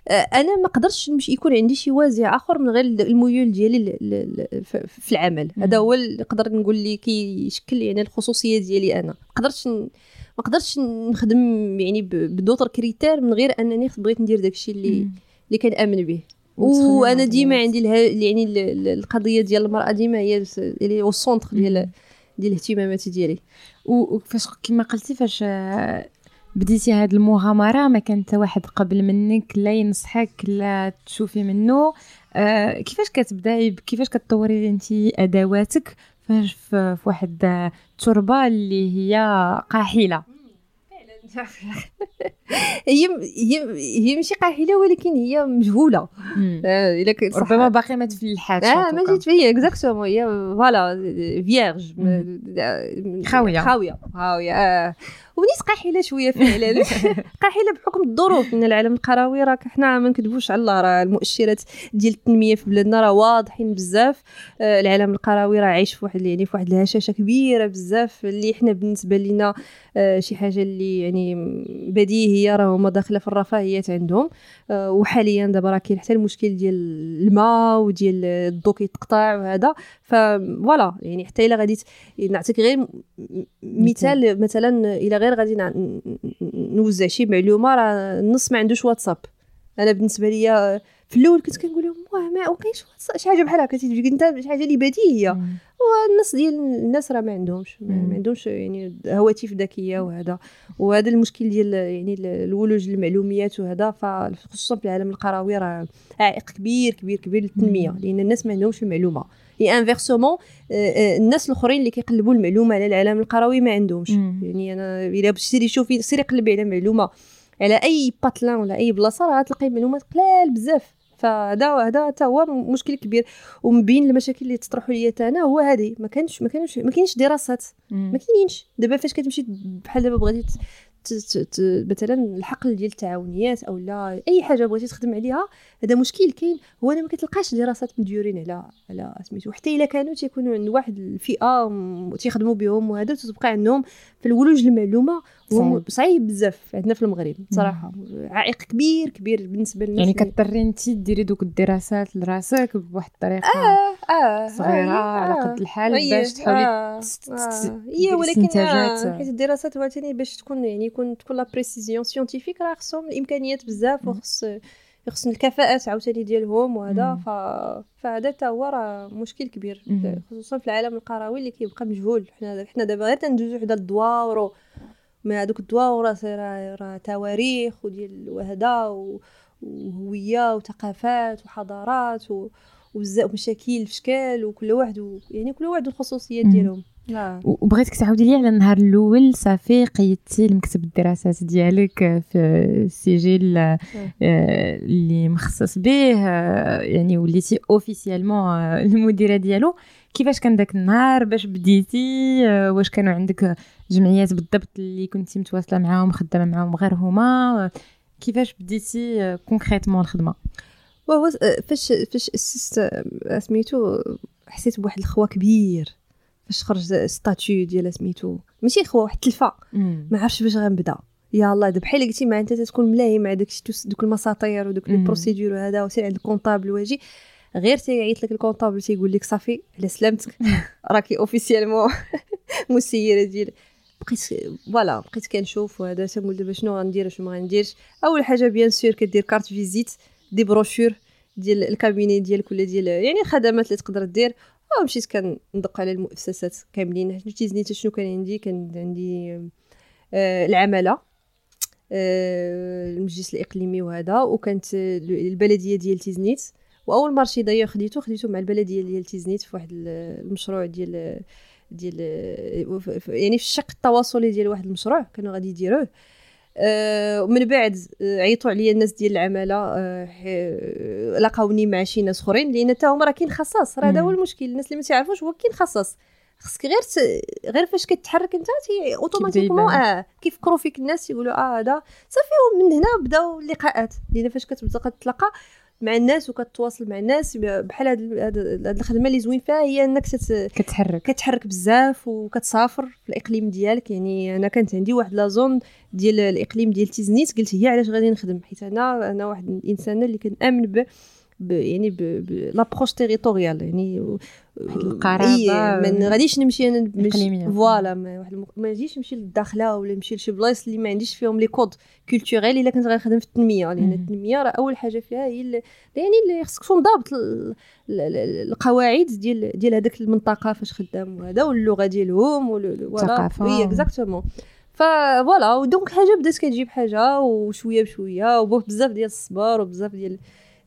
آه، أنا ما قدرتش نمشي يكون عندي شي وازع آخر من غير الميول ديالي في العمل. هذا هو اللي نقدر نقول لك كيشكل يعني الخصوصية ديالي أنا. ما قدرتش ما قدرتش نخدم يعني ب d'autres critères من غير أنني بغيت ندير داكشي اللي اللي كنامن به. وأنا ديما عندي يعني القضية ديال المرأة ديما هي اللي هو ال centre ديال ديال الاهتمامات ديالي. وفاش كما قلتي فاش بديتي هاد المغامرة ما كان حتى واحد قبل منك لا ينصحك لا تشوفي منه. آه كيفاش كتبداي؟ كيفاش كتطوري انت أدواتك؟ فاش في واحد التربه اللي هي قاحلة. هي هي هي ماشي قاحله ولكن هي مجهولة. آه إلا ربما باقي ما تفلحاتش آه ما جيت فيا exactement هي voilà vierge خاوية. خاوية. خاوية. آه ونيت قاحله شوية فعلا قاحله بحكم الظروف ان العالم القروي راه حنا ما نكذبوش على الله راه المؤشرات ديال التنمية في بلادنا راه واضحين بزاف. آه، العالم القروي راه عايش في واحد يعني في واحد الهشاشة كبيرة بزاف اللي حنا بالنسبة لنا آه، شي حاجة اللي يعني بديهية راه هما داخلة في الرفاهيات عندهم. آه، وحاليا دابا راه كاين حتى المشكل ديال الماء وديال الضو كيتقطع وهذا. فوالا يعني حتى إلا غادي نعطيك غير مثال مثلا إلا غير غادي نوزع شي معلومه راه النص ما عندوش واتساب. أنا بالنسبة ليا في الأول كنت كنقول لهم واه ما وكاينش شي حاجة بحال هكا تجيك أنت شي حاجة اللي بديهيه والنص ديال الناس راه ما عندهمش ما عندهمش يعني هواتف ذكية وهذا. وهذا المشكل ديال يعني الولوج المعلوميات وهذا. فخصوصا في العالم القروي راه عائق كبير كبير كبير للتنمية. لأن الناس ما عندهمش المعلومه inversement الناس الاخرين اللي كيقلبوا المعلومة على العالم القروي ما عندهمش. يعني أنا إلا باش سيري شوفي سيري قلبي على معلومة على أي patelin ولا أي بلاصة راه تلقاي معلومات قلال بزاف. فهذا هذا حتى هو مشكل كبير. ومن بين المشاكل اللي تطرحوا لي أنا هو هذه. ما كانش ما كانش ما كاينش دراسات. ما كاينينش. دابا فاش كتمشي بحال دابا بغيتي مثلا الحقل ديال التعاونيات أو لا أي حاجة بغيتي تخدم عليها هذا مشكل كاين. هو أنا ما كتلقاش دراسات مديورين على على سميتو. حتى إلا كانوا تيكونوا عند واحد الفئة تيخدموا بهم وهذا تبقى عندهم في الولوج المعلومة. هو صعيب. بزاف. عندنا في المغرب صراحة. عائق كبير كبير بالنسبة للناس يعني كضطري انت ديري دوك الدراسات لراسك بواحد الطريقة آه آه صغيرة آه على قد الحال آه باش تحاولي آه. هي آه ولكن آه حيت الدراسات عاوتاني باش تكون يعني يكون تكون la précision scientifique راه خصهم الإمكانيات بزاف وخص خص الكفاءات عاوتاني ديالهم وهذا. ف... فهذا حتى هو راه مشكل كبير خصوصا في العالم القروي اللي كيبقى مجهول. حنا حنا دابا غير تندوزو حدا الدواور ما هذوك الدواور راه راه تواريخ وديال وهذا وهوية وثقافات وحضارات و... وبزاف مشاكل في شكال وكل واحد و... يعني كل واحد الخصوصيات ديالهم. وبغيتك تعاودي لي على النهار الأول صافي قيدتي المكتب الدراسات ديالك في السجل آه، اللي مخصص به آه، يعني وليتي اوفيسيالمون آه، المديرة ديالو. كيفاش كان داك النهار؟ باش بديتي؟ واش كانوا عندك جمعيات بالضبط اللي كنتي متواصلة معاهم خدامة معاهم غير هما؟ كيفاش بديتي concrètement الخدمة؟ وهو فاش فاش أسست سميتو حسيت بواحد الخوا كبير. فاش خرج statut ديال سميتو ماشي خوا واحد التلفة ما عرفتش باش غنبدا. يا الله دابا بحال قلتي ما انت تكون ملاهية مع داكشي دوك المساطير ودوك les procédures وهذا وسير عند ال comptable واجي. غير تيعيط لك ال comptable تيقول لك صافي على سلامتك. راكي officiellement مسيرة ديال. بقيت voilà بقيت كنشوف وهذا تنقول دابا شنو غندير شنو ما غنديرش. أول حاجة bien sûr كدير carte visite des brochures ديال ال cabinet ديالك ولا ديال يعني الخدمات اللي تقدر دير. مشيت كندق على المؤسسات كاملين. تيزنيت شنو كان عندي؟ كان عندي آه العمالة آه المجلس الإقليمي وهذا. وكانت البلدية ديال تيزنيت. وأول marché d'ailleurs خديته خديته مع البلدية ديال تيزنيت في واحد المشروع ديال ديال يعني في الشق التواصلي ديال واحد المشروع كانوا غادي يديروه. آه، ومن بعد آه، عيطوا عليا الناس ديال العمالة آه، لقاوني مع شي ناس اخرين لأن حتى هما راه كاين خصاص راه هذا هو المشكل. الناس اللي ما تعرفوش هو كاين خصاص. خصك غير ت... غير فاش كتحرك انت تي automatiquement آه كيفكروا فيك الناس يقولوا آه هذا صافي ومن هنا بداو اللقاءات. لأن فاش كتبدأ كتلاقى مع الناس وكتواصل مع الناس بحال هاد الخدمة اللي زوين فيها هي إنك تت... كتحرك. كتحرك بزاف وكتسافر في الإقليم ديالك. يعني أنا كانت عندي واحد la zone ديال الإقليم ديال تيزنيت قلت هي علاش غادي نخدم؟ حيت أنا أنا واحد الإنسانة اللي كنأمن به ب يعني l'approche territoriale يعني القرابة إيه ما غاديش نمشي أنا voilà ما غاديش نمشي للداخلة ولا نمشي لشي بلايص اللي ما عنديش فيهم les codes culturels إلا كنت غنخدم في التنمية. لأن التنمية راه أول حاجة فيها هي اللي يعني اللي خصك تكون ضابط القواعد ديال ديال هذاك المنطقة فاش خدام وهذا واللغة ديالهم والثقافة oui exactement voilà و donc حاجة بدات كتجيب حاجة وشوية بشوية وبزاف ديال الصبر وبزاف ديال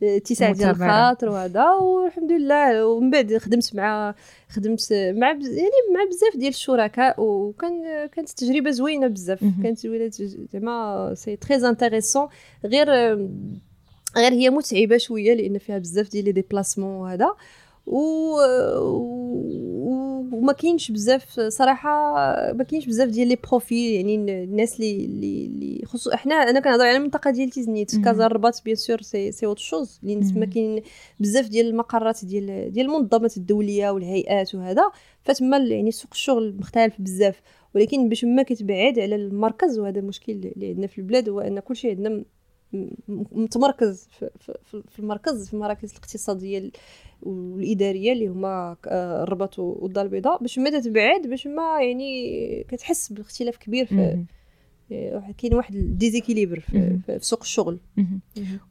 اتساع ديال الخاطر وهذا والحمد لله. ومن بعد خدمت مع خدمت مع يعني مع بزاف ديال الشركاء وكان كانت تجربة زوينة بزاف. كانت زعما c'est très intéressant غير غير هي متعبة شوية لأن فيها بزاف ديال les déplacements وهذا. و... وما كاينش بزاف صراحة ما كاينش بزاف ديال les profils يعني الناس اللي اللي خصوصا إحنا أنا كنهضر على المنطقة ديال تيزنيت كازا الرباط bien sûr c'est c'est autre chose اللي تما كاين بزاف ديال المقرات ديال ديال المنظمات الدولية والهيئات وهذا. فتما يعني سوق الشغل مختلف بزاف. ولكن باش ما كتبعد على المركز وهذا المشكل اللي عندنا في البلاد هو أن كلشي عندنا متمركز في, المركز في المراكز الاقتصادية والإدارية اللي هما آه، الرباط والدار البيضاء. باش ما تتبعد باش ما يعني كتحس باختلاف كبير في كاين واحد ال déséquilibre في, في سوق الشغل.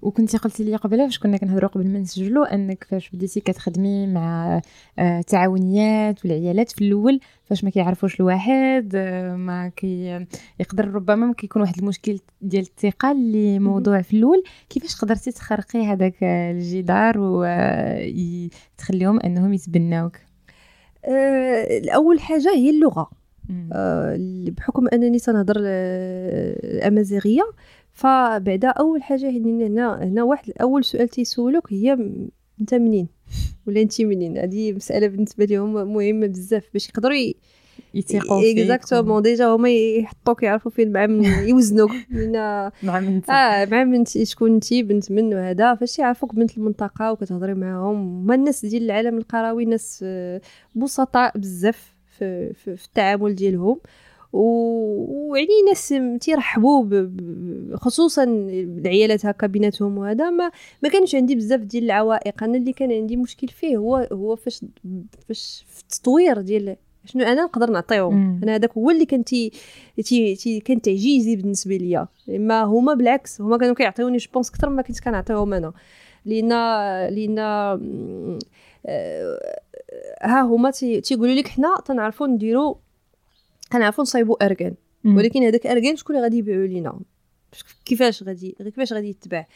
وكنتي قلتي لي قبل فاش كنا كنهضروا قبل ما نسجلوا انك فاش بديتي كتخدمي مع التعاونيات آه، والعيالات في الأول فاش ما كيعرفوش الواحد آه، ما كي يقدر ربما ما كيكون واحد المشكل ديال الثقة اللي موضوع في الأول. كيفاش قدرتي تخرقي هذاك الجدار وتخليهم أنهم يتبناوك؟ أه اول حاجة هي اللغة. آه بحكم أنني تنهضر الأمازيغية فبعدا أول حاجة هنا هنا واحد اول سؤال تيسولوك هي أنت منين؟ ولا انت منين؟ هذه مسألة بالنسبة لهم مهمة بزاف باش يقدروا يثيقوا فيك. exactement déjà هما يحطوك يعرفوا فين مع من يوزنوك. من مع من آه مع من شكون انت بنت من وهذا فاش يعرفوك بنت المنطقة وكتهضري معاهم. هما الناس ديال العالم القروي ناس آه، بسطاء بزاف. في, في, في التعامل ديالهم. ويعني ناس تيرحبوا خصوصا العيالات هكا بيناتهم وهذا. ما ما كانش عندي بزاف ديال العوائق. أنا اللي كان عندي مشكل فيه هو هو فاش فاش في التطوير ديال شنو أنا نقدر نعطيهم. أنا هذاك هو اللي كان تي تي, تي كان تعجيزي بالنسبة ليا. إما هما بالعكس هما كانوا كيعطيوني je pense أكثر ما كنت كنعطيهم أنا. لأن لأن آه، ها هما تيقولوا لك حنا تنعرفوا نديروا كنعرفوا نصايبوا أركان. ولكن هذاك أركان شكون اللي غادي يبيعوا لينا؟ كيفاش غادي كيفاش غادي يتباع؟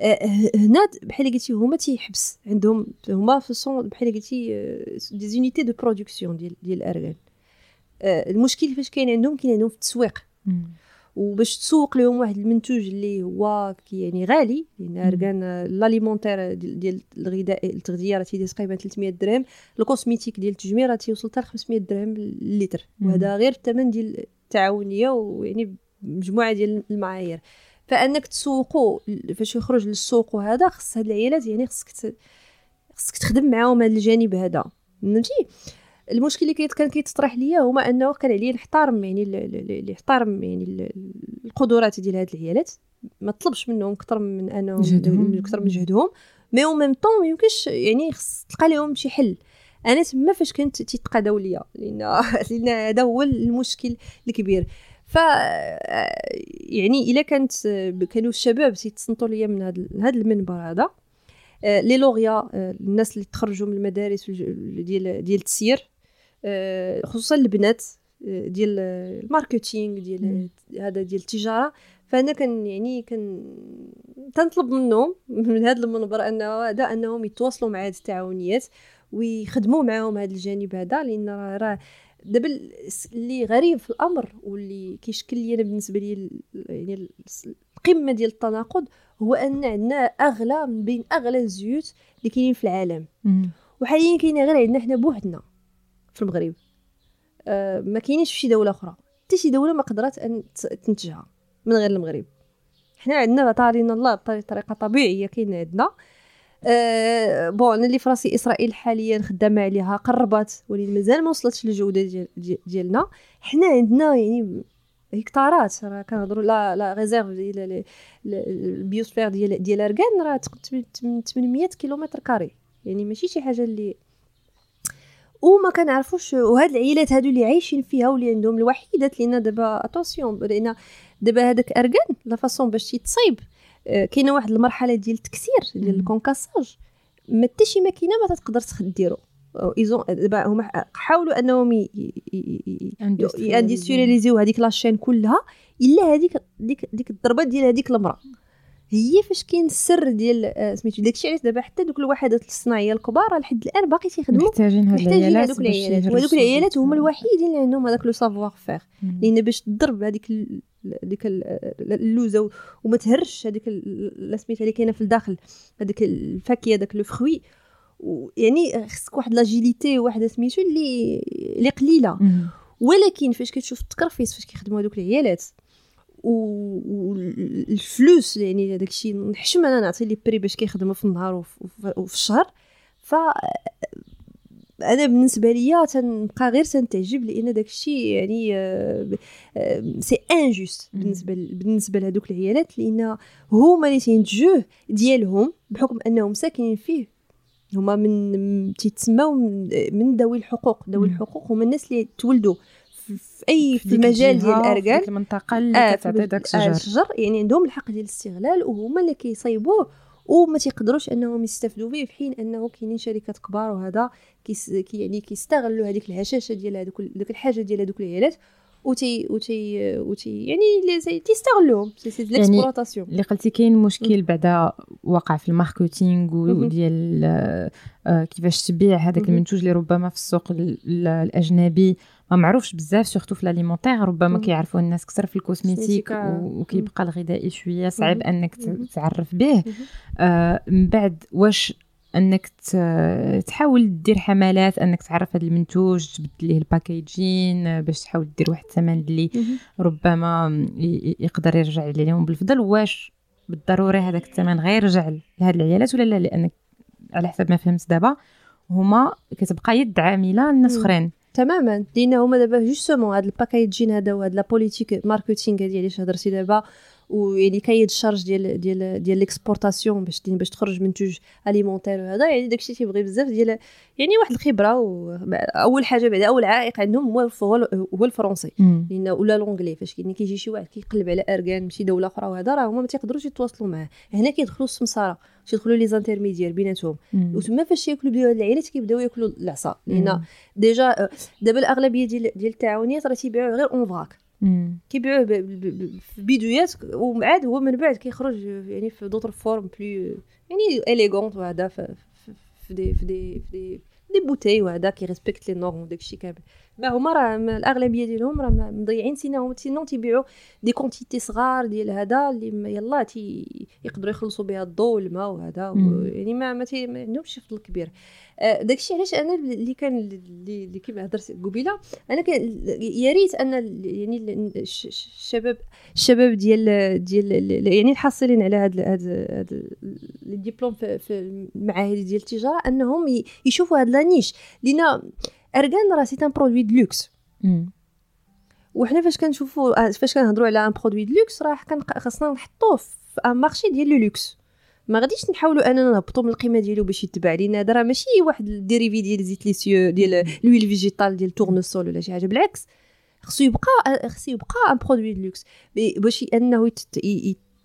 آه، هنا بحال قلتي هما تيحبس. عندهم هما façon بحال قلتي des unités de production ديال ديال الأركان آه، المشكل فاش كاين عندهم كاين عندهم في التسويق. وباش تسوق لهم واحد المنتوج اللي هو يعني غالي لأن argan l'alimentaire ديال الغذاء التغذية راه تيدير تقريبا 300 درهم. ال cosmétique ديال التجميل راه تيوصل حتى ل 500 درهم للتر وهذا غير الثمن ديال التعاونية ويعني مجموعة ديال المعايير. فأنك تسوقوا فاش يخرج للسوق وهذا خص هاد العيالات يعني خصك خصك تخدم معاهم هذا الجانب هذا. فهمتي؟ المشكل اللي كان كيتطرح ليا هما أنه كان عليا نحترم يعني اللي يحترم يعني القدرات ديال هاد العيالات. ما طلبش منهم أكثر من انهم أكثر من جهدهم. مي أو ميم طون يمكنش يعني خص تلقى لهم شي حل. أنا تما فاش كنت تيتقاداو ليا لأن لأن هذا هو المشكل الكبير. ف يعني إلا كانت كانوا الشباب تيتصنتوا ليا من هذا المنبر هذا. لي لوغيا الناس اللي تخرجوا من المدارس ديال ديال التسيير. آه، خصوصا البنات آه، ديال الماركتينغ ديال هذا ديال التجارة. فأنا كان يعني كان تنطلب منهم من هذا المنبر أنه هذا أنهم يتواصلوا مع هذه التعاونيات ويخدموا معاهم هذا الجانب هذا لأن راه دابا اللي غريب في الأمر واللي كيشكل لي أنا بالنسبة لي يعني القمة ديال التناقض هو أن عندنا أغلى من بين أغلى الزيوت اللي كاينين في العالم. وحاليا كاينة غير عندنا حنا بوحدنا. في المغرب. أه ما كاينينش في شي دولة أخرى. حتى شي دولة ما قدرت أن تنتجها من غير المغرب. حنا عندنا طارينا الله بطريقة طبيعية كاينة عندنا. أه بون أنا اللي في راسي إسرائيل حاليا خدامة عليها قربت ولكن مازال ما وصلتش للجودة ديال ديالنا. حنا عندنا يعني هكتارات راه كنهضروا la la réserve ديال ال biosphère ديال ديال اركان راه 800 كيلومتر carré. يعني ماشي شي حاجة اللي وما كنعرفوش وهاد العائلات هادو اللي عايشين فيها واللي عندهم الوحيدات لأن دابا attention لأن دابا هذاك argan la façon باش تيتصايب آه، كاينة واحد المرحلة ديال التكسير ديال ال concassage. ما حتى شي ماكينة ما تقدر ديرو. ils ont دابا هما حاولوا أنهم y industrialiser يو هذيك la chaîne كلها إلا هذيك ديك ديك الضربة ديال هذيك المرأة. هي فاش كاين السر ديال آه، سميتو داكشي علاش دابا حتى دوك الوحدات الصناعية الكبار لحد الآن باقي تيخدموا. محتاجين هاد محتاجين هذوك العيالات. وهذوك العيالات هما الوحيدين اللي عندهم هذاك le savoir-faire لأن باش تضرب هذيك ديك اللوزة وما تهرش هذيك سميتها اللي كاينة في الداخل هذيك الفاكهة داك le fruit يعني خصك واحد l'agilité واحد سميتو اللي اللي قليلة. ولكن فاش كتشوف التكرفيس فاش كيخدموا هذوك العيالات والفلوس يعني هذاك الشيء نحشم أنا نعطي les prix باش كيخدموا في النهار وفي الشهر. ف أنا بالنسبة ليا تنبقى غير تنتعجب لأن داك الشيء يعني c'est آه، injuste بالنسبة بالنسبة لهذوك العيالات لأن هما اللي تينتجوه ديالهم بحكم انهم ساكنين فيه. هما من تيتسماو من ذوي الحقوق. ذوي الحقوق هما الناس اللي تولدوا في اي في المجال ديال الاركان المنطقة اللي آه كتعطي داك الشجر. الشجر يعني عندهم الحق ديال الاستغلال وهما اللي كيصايبوه وما تيقدروش أنهم يستافدوا به في حين أنه كاينين شركات كبار وهذا كي يعني كيستغلوا هذيك الهشاشة ديال هذوك ديك الحاجة ديال هذوك العيالات وتي وتي وتي يعني تيستغلوهم. c'est c'est l'exploitation اللي قلتي كاين مشكل بعدا وقع في ال marketing وديال آه، كيفاش تبيع هذاك المنتوج اللي ربما في السوق الأجنبي. ما معروفش بزاف surtout في ال alimentaire ربما كيعرفوا الناس أكثر في ال cosmétique وكيبقى الغذائي شوية. صعيب أنك تعرف به. آه من بعد واش أنك تحاول دير حملات أنك تعرف هذا المنتوج تبدل ليه ال packaging باش تحاول دير واحد الثمن اللي ربما يقدر يرجع لهم بالفضل. واش بالضروري هذاك الثمن غير يرجع لهاد العيالات ولا لا؟ لأنك على حسب ما فهمت دابا هما كتبقى يد عاملة للناس أخرين. تماما. لأن هما دابا justement هاد ال packaging هذا وهاد la politique marketing هادي علاش هضرتي دابا ويعني cahier des charges ديال ديال ديال l'exportation باش باش تخرج منتوج alimentaire وهذا يعني داكشي تيبغي بزاف ديال يعني واحد الخبرة و... أول حاجة بعدا أول عائق عندهم هو هو ال français لأن ولا l'anglais فاش كاين كيجي شي واحد كيقلب على اركان شي دولة أخرى وهذا راه هما ما تيقدروش يتواصلوا معاه. هنا كيدخلوا السمسارة تيدخلوا les intermédiaires بيناتهم. وتما فاش ياكلوا بها العيالات كيبداو ياكلوا العصا. لأن déjà دابا الأغلبية ديال ديال التعاونيات راه تيبيعوا غير en vrac كيبيعوه في بيدوات ومن بعد هو من بعد كيخرج يعني في d'autres formes plus يعني élégantes وهذا في دي في دي في دي des bouteilles وهذا كي respecte les normes وداكشي كامل. ما هما راه الاغلبيه ديالهم راه مضيعين سيناهم sinon تيبيعوا des quantités صغار ديال هذا اللي يلا تي يقدروا يخلصوا بها الضوء والماء وهذا يعني ما ما, عندهمش فضل كبير آه، داكشي علاش أنا اللي كان اللي كيما هضرت قبيله أنا كان يا ريت أن يعني الشباب الشباب ديال ديال يعني الحاصلين على هذا هذا الدبلوم في المعاهد ديال التجارة أنهم يشوفوا هاد la niche لينا ارغان راه c'est un produit de luxe. وحنا فاش كنشوفوا آه، فاش كنهضروا على un produit de luxe راه خاصنا نحطوه في un marché ديال le luxe. ما غاديش نحاولوا أننا نهبطوا من القيمة ديالو باش يتباع لينا هذا راه ماشي واحد ال dérivé ديال زيت ليسيو ديال l'huile végétale ديال tournesol ولا شي حاجة بالعكس. خصو يبقى خصو يبقى un produit de luxe. باش أنه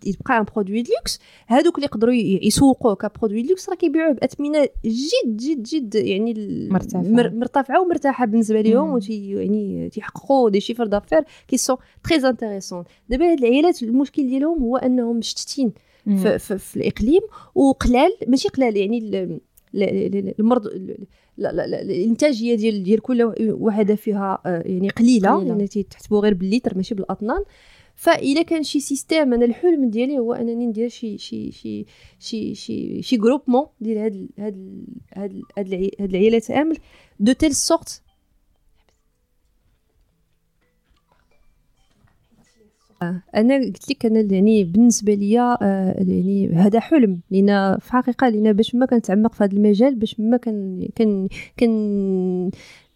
يبقى un produit de luxe هادوك اللي يقدروا يسوقوه ك produit de luxe راه كيبيعوه بأثمنة جد جد جد يعني مرتفعة. مرتفعة ومرتاحة بالنسبة لهم وتي يعني تيحققوا des chiffres d'affaires qui sont très intéressants دابا هاد العيالات المشكل ديالهم هو أنهم مشتتين في, في, في الإقليم وقلال ماشي قلال يعني المردود الإنتاجية ديال ديال كل وحده فيها آه، يعني قليلة يعني تحسبوا غير بالليتر ماشي بالأطنان. فإذا كان شي système أنا الحلم ديالي هو أنني ندير شي شي شي شي شي شي groupement ديال هاد هاد هاد هاد العيالات أمل de telle sorte أنا قلت لك أنا يعني بالنسبة ليا آه، يعني هذا حلم لينا في حقيقة لينا باش ما كنتعمق في هذا المجال باش ما كان كان كان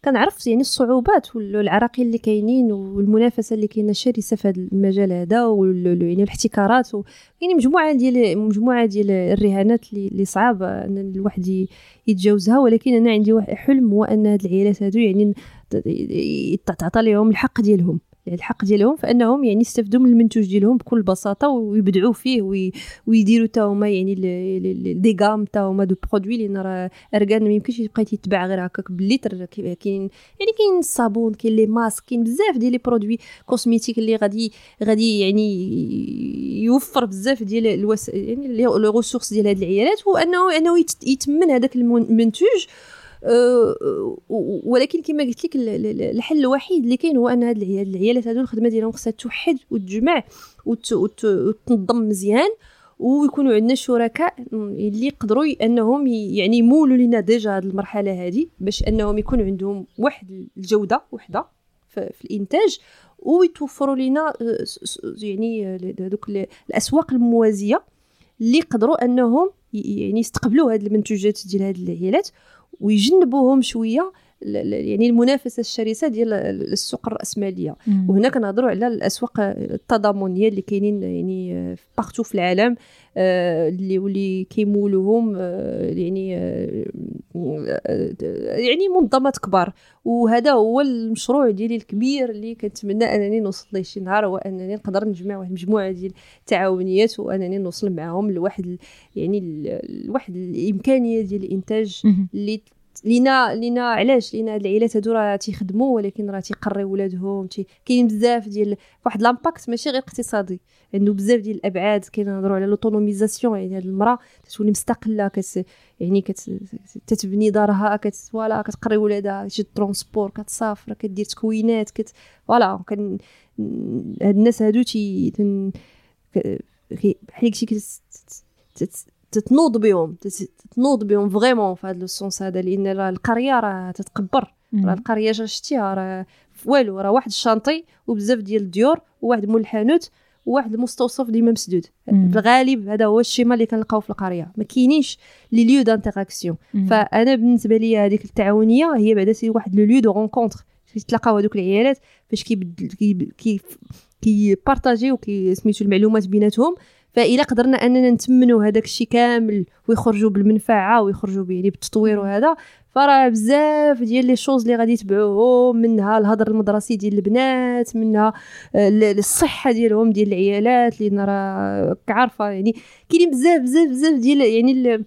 كنعرف يعني الصعوبات والعراقيل اللي كاينين والمنافسة اللي كاينة شرسه في هذا المجال هذا يعني الاحتكارات يعني مجموعة ديال مجموعة ديال الرهانات اللي صعاب أن الواحد يتجاوزها ولكن أنا عندي واحد حلم هو أن هاد العيالات هادو يعني تعطى لهم الحق ديالهم. الحق ديالهم فإنهم يعني يستافدوا من المنتوج ديالهم بكل بساطة ويبدعوا فيه ويديروا حتى هما يعني des gammes حتى هما de produits لأن راه اركان ما يمكنش يبقى يتباع غير هكاك بالليتر كاين يعني كاين الصابون كاين les masques كاين بزاف ديال les produits cosmétiques اللي غادي غادي يعني يوفر بزاف ديال الوس يعني les ressources ديال هاد العيالات وانه أنه يتمن هذاك المنتوج ولكن كما قلت لك الحل الوحيد اللي كاين هو أن هاد العيالات هادو الخدمة ديالهم خصها توحد وتجمع وتنظم مزيان ويكونوا عندنا شركاء اللي يقدروا أنهم يعني يمولوا لنا déjà هذه المرحلة هذه باش أنهم يكون عندهم واحد الجودة وحدة في, الإنتاج ويتوفروا لنا يعني دوك الأسواق الموازية اللي يقدروا أنهم يعني يستقبلوا هذه المنتوجات ديال هذه العيالات ويجنبوهم شوية. يعني المنافسة الشرسة ديال السوق الرأسمالية. وهنا كنهضروا على الأسواق التضامنية اللي كاينين يعني بارتو في العالم آه، اللي واللي كيمولوهم آه، يعني آه، يعني منظمات كبار. وهذا هو المشروع ديالي الكبير اللي كنتمنى أنني نوصل ليه شي نهار هو انني نقدر نجمع واحد المجموعه ديال التعاونيات وأنني نوصل معاهم لواحد يعني لواحد الإمكانية ديال الإنتاج اللي لينا لينا علاش؟ لينا هاد العيالات هادو راه تيخدموا ولكن راه تيقريو ولادهم تي كاين بزاف ديال واحد l'impact ماشي غير اقتصادي. عنده بزاف ديال الأبعاد كنهضروا على l'autonomisation يعني هاد المرأة تولي مستقلة كت يعني كت تتبني دارها كت voilà كتقري ولادها تجي transport كتسافر كدير تكوينات كت voilà. كان هاد الناس هادو تي بحال شي تتنوض بهم تتنوض بهم vraiment في هذا ال sens هذا لأن القرية راه تتقبر. راه القرية شفتيها راه والو راه واحد ال chantier وبزاف ديال الديور وواحد مول الحانوت وواحد المستوصف ديما مسدود. في الغالب هذا هو le schéma اللي كنلقاو في القرية. ما كاينينش les lieux d'interaction فأنا بالنسبة لي هذيك التعاونية هي بعدا c'est واحد le lieu de rencontre تلاقاو هذوك العيالات فاش كيبدل كي كي كي partageيو كي سميتو المعلومات بيناتهم فإلا قدرنا أننا نتمنوا هذاك الشيء كامل ويخرجوا بالمنفعة ويخرجوا يعني بالتطوير وهذا فراه بزاف ديال les choses اللي غادي يتبعوهم منها الهدر المدرسي ديال البنات منها آه، الصحة ديالهم ديال العيالات لأن راه عارفة يعني كاينين بزاف بزاف بزاف ديال يعني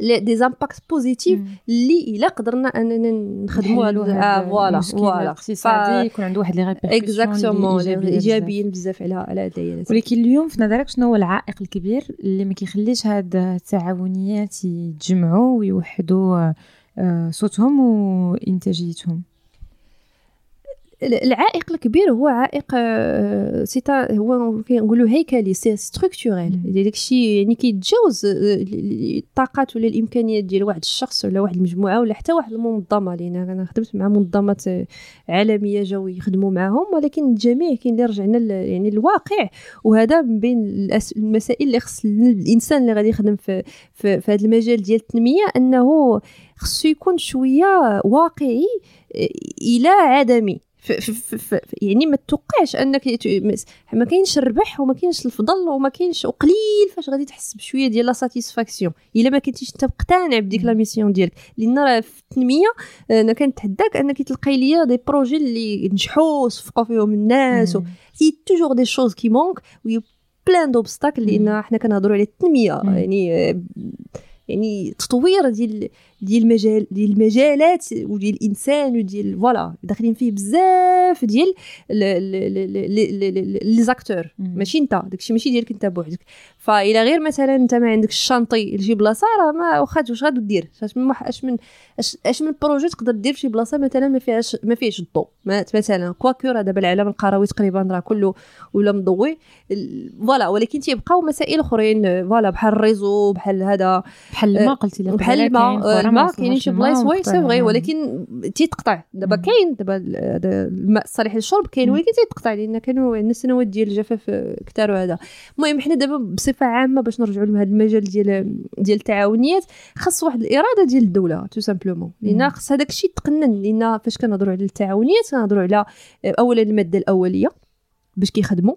des impacts positifs اللي إلا قدرنا اننا نخدموا على voilà voilà الاقتصادي يكون عنده واحد les répercussions exactement إيجابيين بزاف على على هاد العيالات ولكن اليوم في نظرك شنو هو العائق الكبير اللي ما كيخليش هاد التعاونيات يتجمعوا ويوحدوا آه، صوتهم وإنتاجيتهم؟ العائق الكبير هو عائق آه، c'est-à هو كنقولوا هيكلي c'est structurel داك الشيء يعني كيتجاوز آه، الطاقات ولا الإمكانيات ديال واحد الشخص ولا واحد المجموعة ولا حتى واحد المنظمة لأن أنا خدمت مع منظمات عالمية جاو يخدموا معاهم ولكن الجميع كاين اللي رجعنا يعني الواقع وهذا من بين المسائل اللي خص الإنسان اللي غادي يخدم في في, في هذا المجال ديال التنمية أنه خصو يكون شوية واقعي آه، إلى عدمي. يعني ما توقعش أنك ما كاينش الربح وما كاينش الفضل وما كاينش وقليل فاش غادي تحس بشوية ديال la satisfaction إلا ما كنتيش انت مقتنع بديك la mission ديالك. لأن راه في التنمية أنا كنتحداك أنك تلقاي ليا des projets اللي نجحوا وصفقوا فيهم الناس c'est toujours des choses qui manquent oui plein d'obstacles لأن حنا كنهضروا على التنمية. يعني يعني تطوير ديال ديال المجال ديال المجالات وديال الانسان وديال voilà داخلين فيه بزاف ديال les acteurs ماشي انت داكشي ماشي ديالك انت بوحدك فإلا غير مثلا انت ما عندكش ال chantier لشي بلاصه راه ما واخا واش غادي دير اش من اش من اش من projet تقدر دير فشي بلاصه مثلا ما فيهاش ما فيهش الضوء مثلا quoique راه دابا العالم القروي تقريبا راه كله ولا مضوي voilà ولكن تيبقاو مسائل اخرين voilà بحال ال réseau بحال هذا بحال الماء قلتي لي بحال الماء الماء كاينين شي بلايص oui c'est vrai ولكن تيتقطع. دابا كاين دابا الماء الصالح للشرب كاين ولكن تيتقطع. لأن كانوا عندنا سنوات ديال الجفاف كثار وهذا. المهم حنا دابا بصفة عامة باش نرجعوا لهذا المجال ديال ديال التعاونيات خاص واحد الإرادة ديال الدولة tout simplement. لأن خاص هذاك الشيء تقنن لأن فاش كنهضروا على التعاونيات كنهضروا على اولا المادة الأولية باش كيخدموا.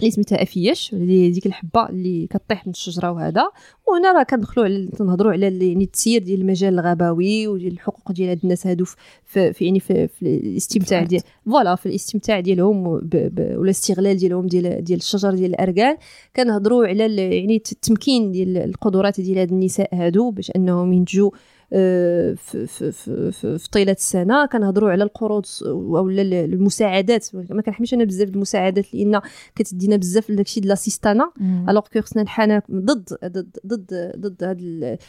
اللي سميتها افياش ديك الحبة اللي كطيح من الشجرة وهذا. وهنا راه كندخلوا على تنهضروا على يعني التسيير ديال المجال الغابوي وديال الحقوق ديال هاد الناس هادو في, في يعني في, في الاستمتاع ديال voilà في الاستمتاع ديالهم ولا الاستغلال ديالهم ديال ديال الشجر ديال الاركان كنهضروا على يعني التمكين ديال القدرات ديال هاد النساء هادو باش أنهم ينتجوا في, في, في, في طيلة السنة كنهضروا على القروض أو المساعدات. ما كنحميش أنا بزاف المساعدات لأن كتدينا بزاف داكشي ديال l'assistanat alors que خصنا نحانا ضد ضد ضد ضد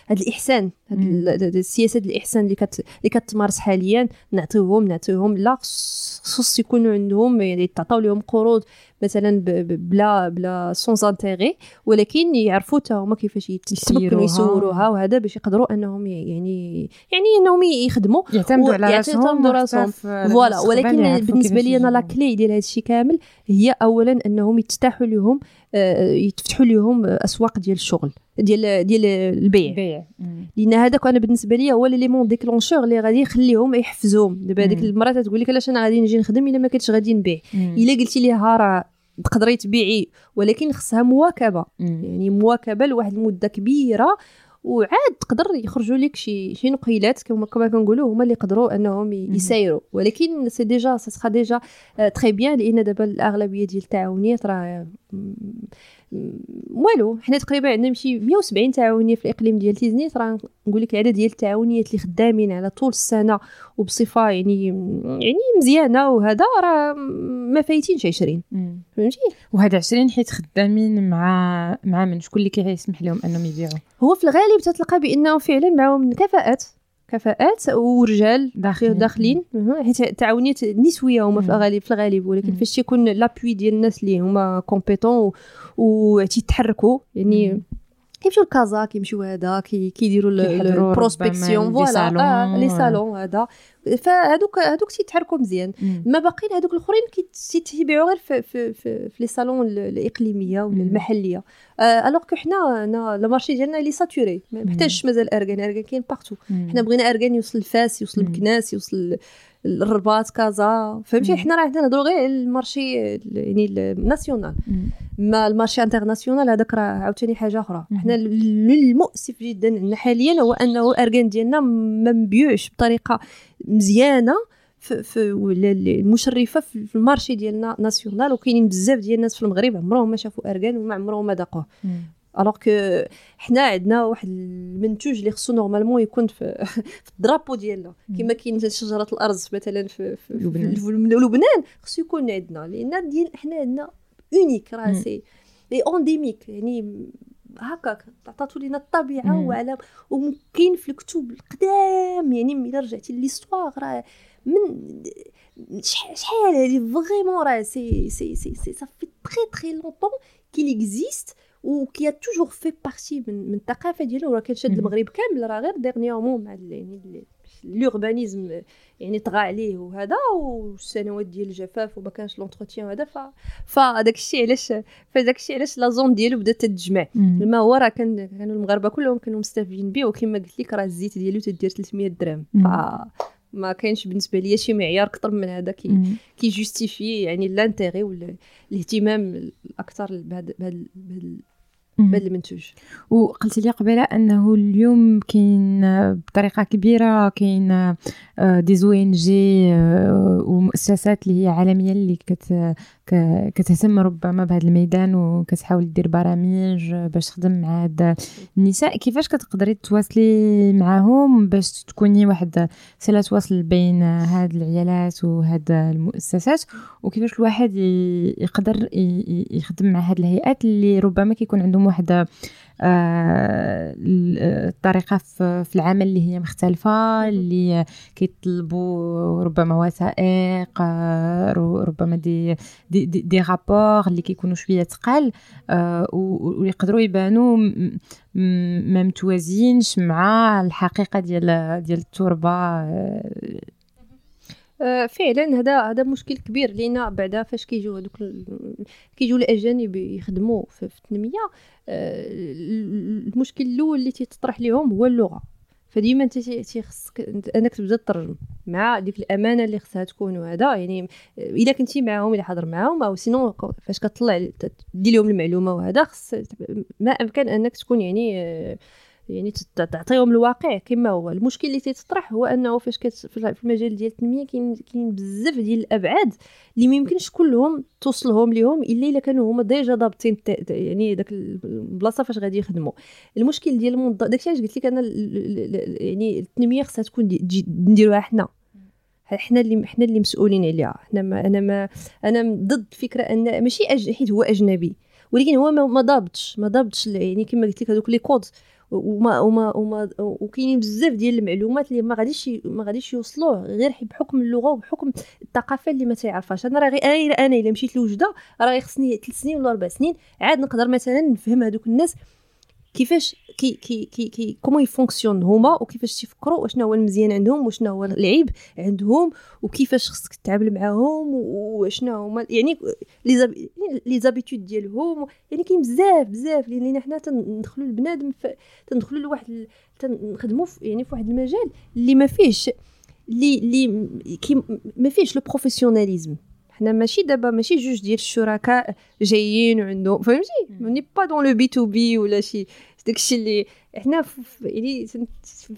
هذا الإحسان. هذه السياسة ديال الإحسان اللي كت اللي كتمارس حاليا. نعطيوهم نعطيوهم. لا خصوص يكونوا عندهم يعني تعطاو لهم قروض. مثلا بلا بلا sans intérêt ولكن يعرفوا حتى هما كيفاش يتمكنوا يسوروها وهذا باش يقدروا أنهم يعني يعني إنهم يخدموا يعتمدوا على راسهم راسهم. voilà ولكن بالنسبة لي أنا la clé ديال هذا الشيء كامل هي اولا أنهم يتفتحوا لهم آه، يتفتحوا لهم أسواق ديال الشغل. ديال ديال البيع. لأن هذاك أنا بالنسبة لي هو l'élément déclencheur اللي غادي يخليهم يحفزوهم. دابا هذيك المراه تقول لك علاش أنا غادي نجي نخدم إلا ما كنتش غادي نبيع. إلا قلتي ليها راه تقدري تبيعي. ولكن خصها مواكبة. يعني مواكبة لواحد المدة كبيرة وعاد تقدر يخرجوا لك شي شي نقيلات كما كما كنقولوا هما اللي يقدروا أنهم يسايروا. ولكن c'est déjà ça déjà très bien لأن دابا الأغلبية ديال التعاونيات راه والو حنا تقريبا عندنا شي 170 تعاونية في الإقليم ديال تيزنيت راه نقول لك العدد ديال التعاونيات اللي خدامين على طول السنة وبصفة يعني يعني مزيانة وهذا راه ما فايتينش 20 فهمتي؟ وهاد 20 حيت خدامين مع مع من شكون اللي كيسمح لهم أنهم يبيعوا. هو في الغالب تتلقى بأنه فعلا معاهم كفاءات. كفاءات ورجال داخلين, داخلين. حيت التعاونيات نسوية هما في الغالب في الغالب ولكن فاش تيكون l'appui ديال الناس اللي هما compétents وتيتحركوا يعني كيمشيو لكازا كيمشيو هذا كيديروا ال prospection voilà les salons هذا. فهذوك هذوك تيتحركوا مزيان. ما باقيين هذوك الأخرين كيتبيعوا غير في في في, في لي سالون الإقليمية ولا المحلية. alors que حنا le marché ديالنا il est saturé. ما محتاجش مازال أرغان. أرغان كاين partout حنا بغينا أرغان يوصل لفاس يوصل لمكناس يوصل الرباط كازا. فهمتي؟ حنا راه نهضروا غير ال marché يعني ال national ما ال marché international هذاك راه عاوتاني حاجة أخرى. حنا المؤسف جدا عندنا حاليا هو أنه الأركان ديالنا ما مبيوعش بطريقة مزيانة في, في المشرفه في ال marché ديالنا national وكاينين بزاف ديال الناس في المغرب عمرهم ما شافوا أركان وما عمرهم ما ذاقوه. alors que حنا عندنا واحد المنتوج اللي خصو normalement يكون في, في ال drapeau ديالنا. كما كاين شجرة الأرز مثلا في, في, لبنان. في لبنان خصو يكون عندنا. لأن ديال حنا عندنا unique راه c'est les endémiques يعني هكاك عطاتو لينا الطبيعة وعلى وكاين في الكتب القدام يعني إلا رجعتي l'histoire راه من شحال هادي vraiment راه c'est c'est c'est c'est ça fait très très longtemps qu'il existe و qui toujours fait partie من من الثقافة ديالو راه كتشد المغرب كامل راه غير dernièrement مع يعني l'urbanisme يعني طغى عليه وهذا والسنوات ديال الجفاف وما كانش l'entretien هذا ف فداك الشيء علاش فداك الشيء علاش la zone ديالو بدات تتجمع. ما هو راه كان كانوا المغاربة كلهم كانوا مستافدين به وكما قلت لك راه الزيت ديالو تدير 300 درهم. ف ما كاينش بالنسبة ليا شي معيار أكثر من هذا كي كي justifier يعني l'intérêt ولا الاهتمام الأكثر بهذا بهذا المنتوج وقلت لي قبيلة أنه اليوم كاين بطريقة كبيرة كاين آه، des ONG آه، ومؤسسات اللي هي عالمية اللي كت كتهتم ربما بهذا الميدان وكتحاول دير برامج باش تخدم مع هاد النساء. كيفاش كتقدري تواصلي معاهم باش تكوني واحد صلة وصل بين هاد العيالات وهاد المؤسسات؟ وكيفاش الواحد يقدر يخدم مع هاد الهيئات اللي ربما كيكون عندهم واحد آه، الطريقة في العمل اللي هي مختلفة اللي كيطلبوا ربما وثائق آه، ربما دي دي, دي, دي رابور اللي كيكونوا شوية ثقال آه، ويقدروا يبانوا ما متوازينش مع الحقيقة ديال ديال التربة فعلا هذا هذا مشكل كبير لينا بعدا فاش كيجيو هذوك كيجيو الأجانب يخدموا في التنمية المشكل الأول اللي تيتطرح لهم هو اللغة. فديما أنت تيخصك أنك تبدا تترجم مع ديك الأمانة اللي خصها تكون وهذا. يعني إلا كنتي معاهم إلا حاضر معاهم أو sinon فاش كطلع دير لهم المعلومة وهذا خص ما أمكن أنك تكون يعني يعني تعطيهم الواقع كما هو. المشكل اللي تيتطرح هو أنه فاش في المجال ديال التنمية كاين كاين بزاف ديال الأبعاد اللي ما يمكنش كلهم توصلهم لهم إلا إلا كانوا هما déjà ضابطين يعني داك البلاصة فاش غادي يخدموا. المشكل ديال المنظ... داكشي علاش قلت لك أنا يعني التنمية خصها تكون نديروها حنا. حنا اللي حنا اللي مسؤولين عليها. حنا ما أنا ما أنا ضد فكرة أن ماشي. حيت هو أجنبي. ولكن هو ما ضابطش ما ضابطش يعني كما قلت لك هذوك les codes وما وما وما وكاينين بزاف ديال المعلومات اللي ما غاديش ما غاديش يوصلوه غير بحكم اللغة وبحكم الثقافة اللي ما تعرفهاش. أنا راه غير أنا أنا إلا مشيت لوجدة راه خصني ثلاث سنين ولا أربع سنين عاد نقدر مثلا نفهم هذوك الناس كيفاش كي كي كي, كي comment يـ fonctionnent هما وكيفاش تيفكروا وشنو هو المزيان عندهم وشنو هو العيب عندهم وكيفاش خصك تتعامل معاهم وشنو هما يعني les habitudes ديالهم يعني كاين بزاف بزاف لأن حنا تندخلوا البنادم تندخلوا لواحد تنخدموا يعني في واحد المجال اللي ما فيهش اللي اللي ما فيهش le professionnalisme حنا ماشي دابا ماشي جوج ديال الشركاء جايين وعندهم فهمتي؟ ماني pas dans le B2B ولا شي. داكشي اللي حنا يعني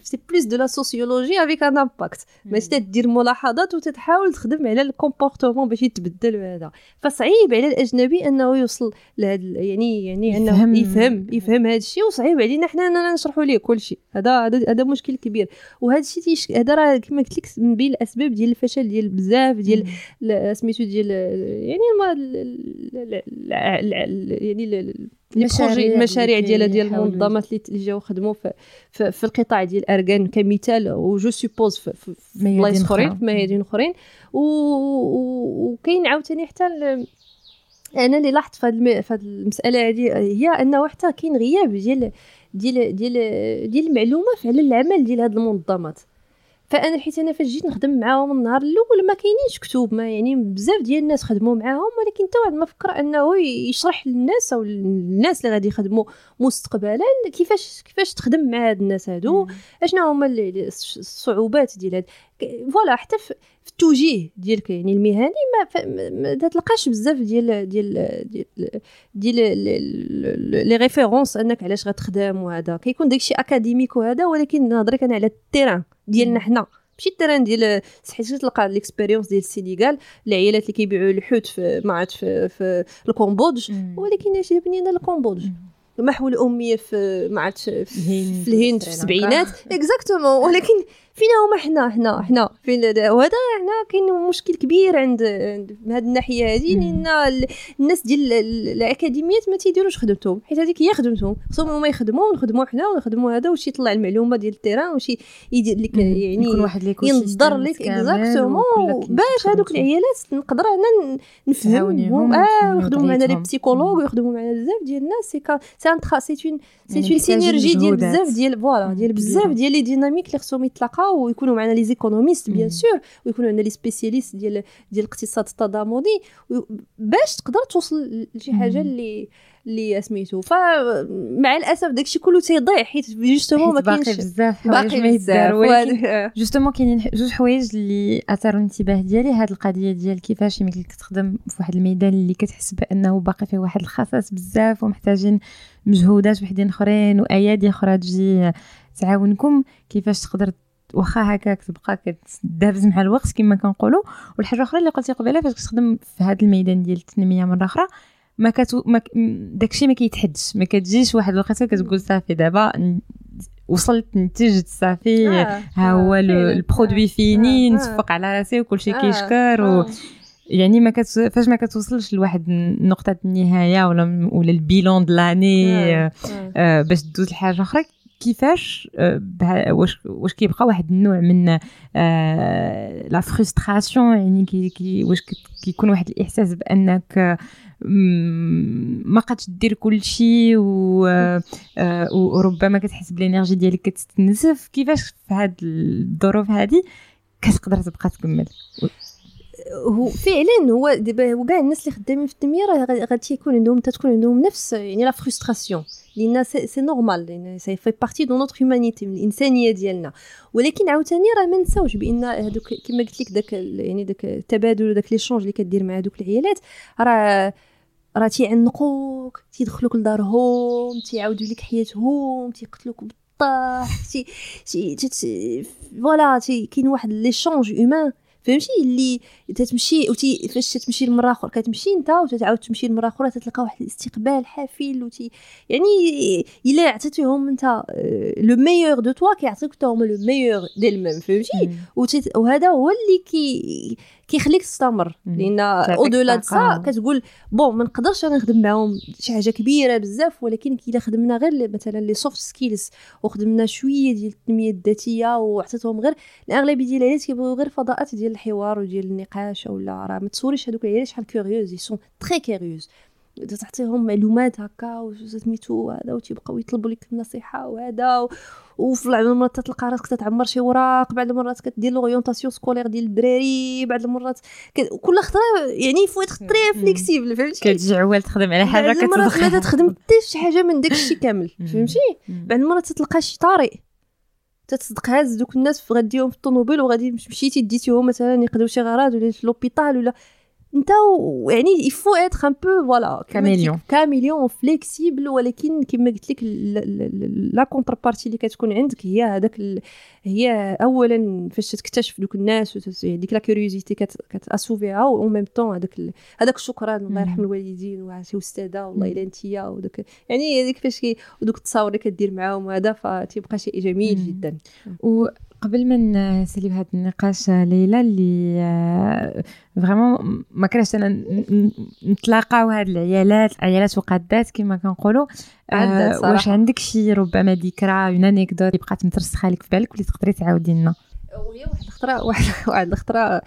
c'est plus de la sociologie avec un impact ماشي تدير ملاحظات وتتحاول تخدم على ال comportement باش يتبدل وهذا. فصعيب على الأجنبي إنه يوصل لهذا يعني يعني إنه يفهم. يفهم, يفهم هذا الشيء وصعيب علينا حنا إننا نشرحوا ليه كل شيء. هذا هذا مشكل كبير. وهذا الشيء هذا راه كما قلت لك من بين الأسباب ديال الفشل ديال بزاف ديال سميتو ديال يعني يعني المشاريع ديال ديال المنظمات اللي جاو خدموا في, في, في القطاع ديال الأرغان كمثال و je suppose في, في, في بلايص أخرين في ميادين أخرين. وكاين عاوتاني حتى أنا اللي لاحظت في هذه المسألة هذه هي أنه حتى كاين غياب ديال ديال ديال ديال المعلومه على العمل ديال هذه المنظمات. فانا حيت أنا فاش جيت نخدم معاهم النهار الأول ما كاينينش كتب ما يعني بزاف ديال الناس خدموا معاهم ولكن حتى واحد ما فكر انه يشرح للناس أو الناس اللي غادي يخدموا مستقبلا كيفاش كيفاش تخدم مع هاد الناس هادو اشنو هما الصعوبات ديال هاد. ف voilà حتى في التوجيه ديالك يعني المهني ما تلقاش بزاف ديال ديال ديال ديال les références أنك علاش غتخدم وهذا. كيكون داكشي académique وهذا ولكن نهضرك أنا على ال terrain ديالنا حنا. ماشي ال terrain ديال صحيت تلقى l'expérience ديال السينيغال العيالات اللي كيبيعوا الحوت في ما عرفت في, في ال Cambodge ولكن اش جابني أنا ال Cambodge. محو الاميه في ما في الهند في السبعينات. exactement ولكن فينا هما حنا حنا حنا. فين وهذا حنا كاين مشكل كبير عند من هذه الناحية هذه لأن الناس ديال الأكاديميات ما تيديروش خدمتهم. حيت هذيك هي خدمتهم. خصهم هما يخدموا ونخدموا حنا ونخدموا هذا واش يطلع المعلومة ديال ال terrain واش يدير لك يعني يكون واحد ينظر لك exactement باش هذوك العيالات نقدر أنا نفهمهم. آه ويخدموا معنا les psychologues ويخدموا معنا بزاف ديال الناس. c'est c'est une c'est une synergie ديال بزاف ديال voilà ديال بزاف ديال les dynamiques اللي خصهم يتلاقاو. ويكونوا معنا les économistes bien sûr ويكونوا عندنا les spécialistes ديال ديال الاقتصاد التضامني باش تقدر توصل لشي حاجة اللي اللي سميتو. فمع الأسف داكشي كله تيضيع حيت justement ما كاينش بزاف باقي بزاف. ولكن justement كاينين جوج حوايج اللي أثاروا الانتباه ديالي. هاد القضية ديال كيفاش يمكن لك تخدم في واحد الميدان اللي كتحس بأنه باقي فيه واحد الخصاص بزاف ومحتاجين مجهودات وحدين أخرين وأيادي أخرى تجي تعاونكم كيفاش تقدر واخا هكاك تبقى كتدابز مع الوقت كما كنقولوا والحاجة الأخرى اللي قلتي قبيلة فاش كتخدم في هذا الميدان ديال التنمية مرة أخرى ما كتو ما داكشي ما كيتحدش ما كتجيش واحد الوقيتة كتقول صافي دابا وصلت نتجت صافي آه. ها هو آه. ال produit fini آه. نتفق على راسي وكل شيء آه. كيشكر و يعني ما كت... فاش ما كتوصلش لواحد نقطه النهاية ولا ولا ال bilan de l'année آه. آه. باش دوز لحاجة أخرى كيفاش واش واش كيبقى واحد النوع من la frustration يعني كي كي واش كيكون واحد الإحساس بأنك ما قادش دير كل شيء وربما كتحس بال énergie ديالك كتستنزف. كيفاش في هاد الظروف هذه كتقدر تبقى تكمل. هو فعلا هو دابا هو كاع الناس اللي خدامين في التنميه راه غادي يكون عندهم تكون عندهم نفس يعني la frustration لأن c'est normal ça fait partie de notre humanité من الإنسانية ديالنا. ولكن عاوتاني راه ما نساوش بأن هذوك كما قلت لك داك يعني داك التبادل وداك l'échange اللي كدير مع هذوك العيالات راه راه تيعنقوك تيدخلوك لدارهم تيعاودوا لك حياتهم تيقتلوك بالضحك تي تي voilà كاين واحد l'échange humain فهمتي؟ اللي تتمشي وتي فاش تمشي لمره أخرى كتمشي انت وتتعاود تمشي لمره أخرى تتلقى واحد الاستقبال حافل وتي يعني إلا عطيتيهم انت le meilleur de toi كيعطيوك حتى هما le meilleur d'eux-mêmes فهمتي؟ وهذا هو اللي كي كيخليك تستمر. لأن au-delà de ça كتقول bon ما نقدرش أنا نخدم معاهم شي حاجة كبيرة بزاف ولكن كي إلا خدمنا غير مثلا les soft skills وخدمنا شوية ديال التنمية الذاتية وعطيتهم غير الاغلبيه ديال العائلات كيبغيو غير فضاءات ديال الحوار وديال النقاش ولا راه ما تصوريش هذوك العيالات شحال curieuses sont très curieuses تعطيهم معلومات هكا وسميتو هذا وتيبقاو يطلبوا لك النصيحة وهذا وفي بعض المرات تلقى راسك تتعمر شي وراق بعض المرات كدير l'orientation scolaire ديال الدراري بعض المرات كل خطرة يعني faut être flexible فهمتي؟ كتجعول تخدم على حاجة كتدخل ما تخدم حتى شي حاجة من داك الشيء كامل فهمتي؟ بعض المرات تلقى شي طارئ تتصدق هاز دوك الناس غاديهم في الطوموبيل وغادي مشيتي ديتيهم مثلا يقضيو شي غراض ولا في l'hôpital ولا انت يعني il faut être un peu voilà caméléon caméléon flexible ولكن كما قلت لك la contrepartie اللي كتكون عندك هي هذاك هي اولا فاش تكتشف دوك الناس ديك la curiosité كت assouvir ها و même temps هذاك هذاك الشكران الله يرحم الوالدين وعسي أستاذة والله إلا أنتيا وداك يعني هذيك فاش ودوك التصاور اللي كدير معاهم وهذا فتيبقى شيء جميل جدا. قبل ما نساليو هذا النقاش ليلى اللي vraiment ما كرهتش أنا نتلاقاو هاد العيالات عيالات وقادات كما كنقولوا. آه واش عندك شي ربما ذكرى une anecdote اللي بقات مترسخة لك في بالك واللي تقدري تعاودي لنا؟ وهي واحد الخطرة واحد واحد الخطرة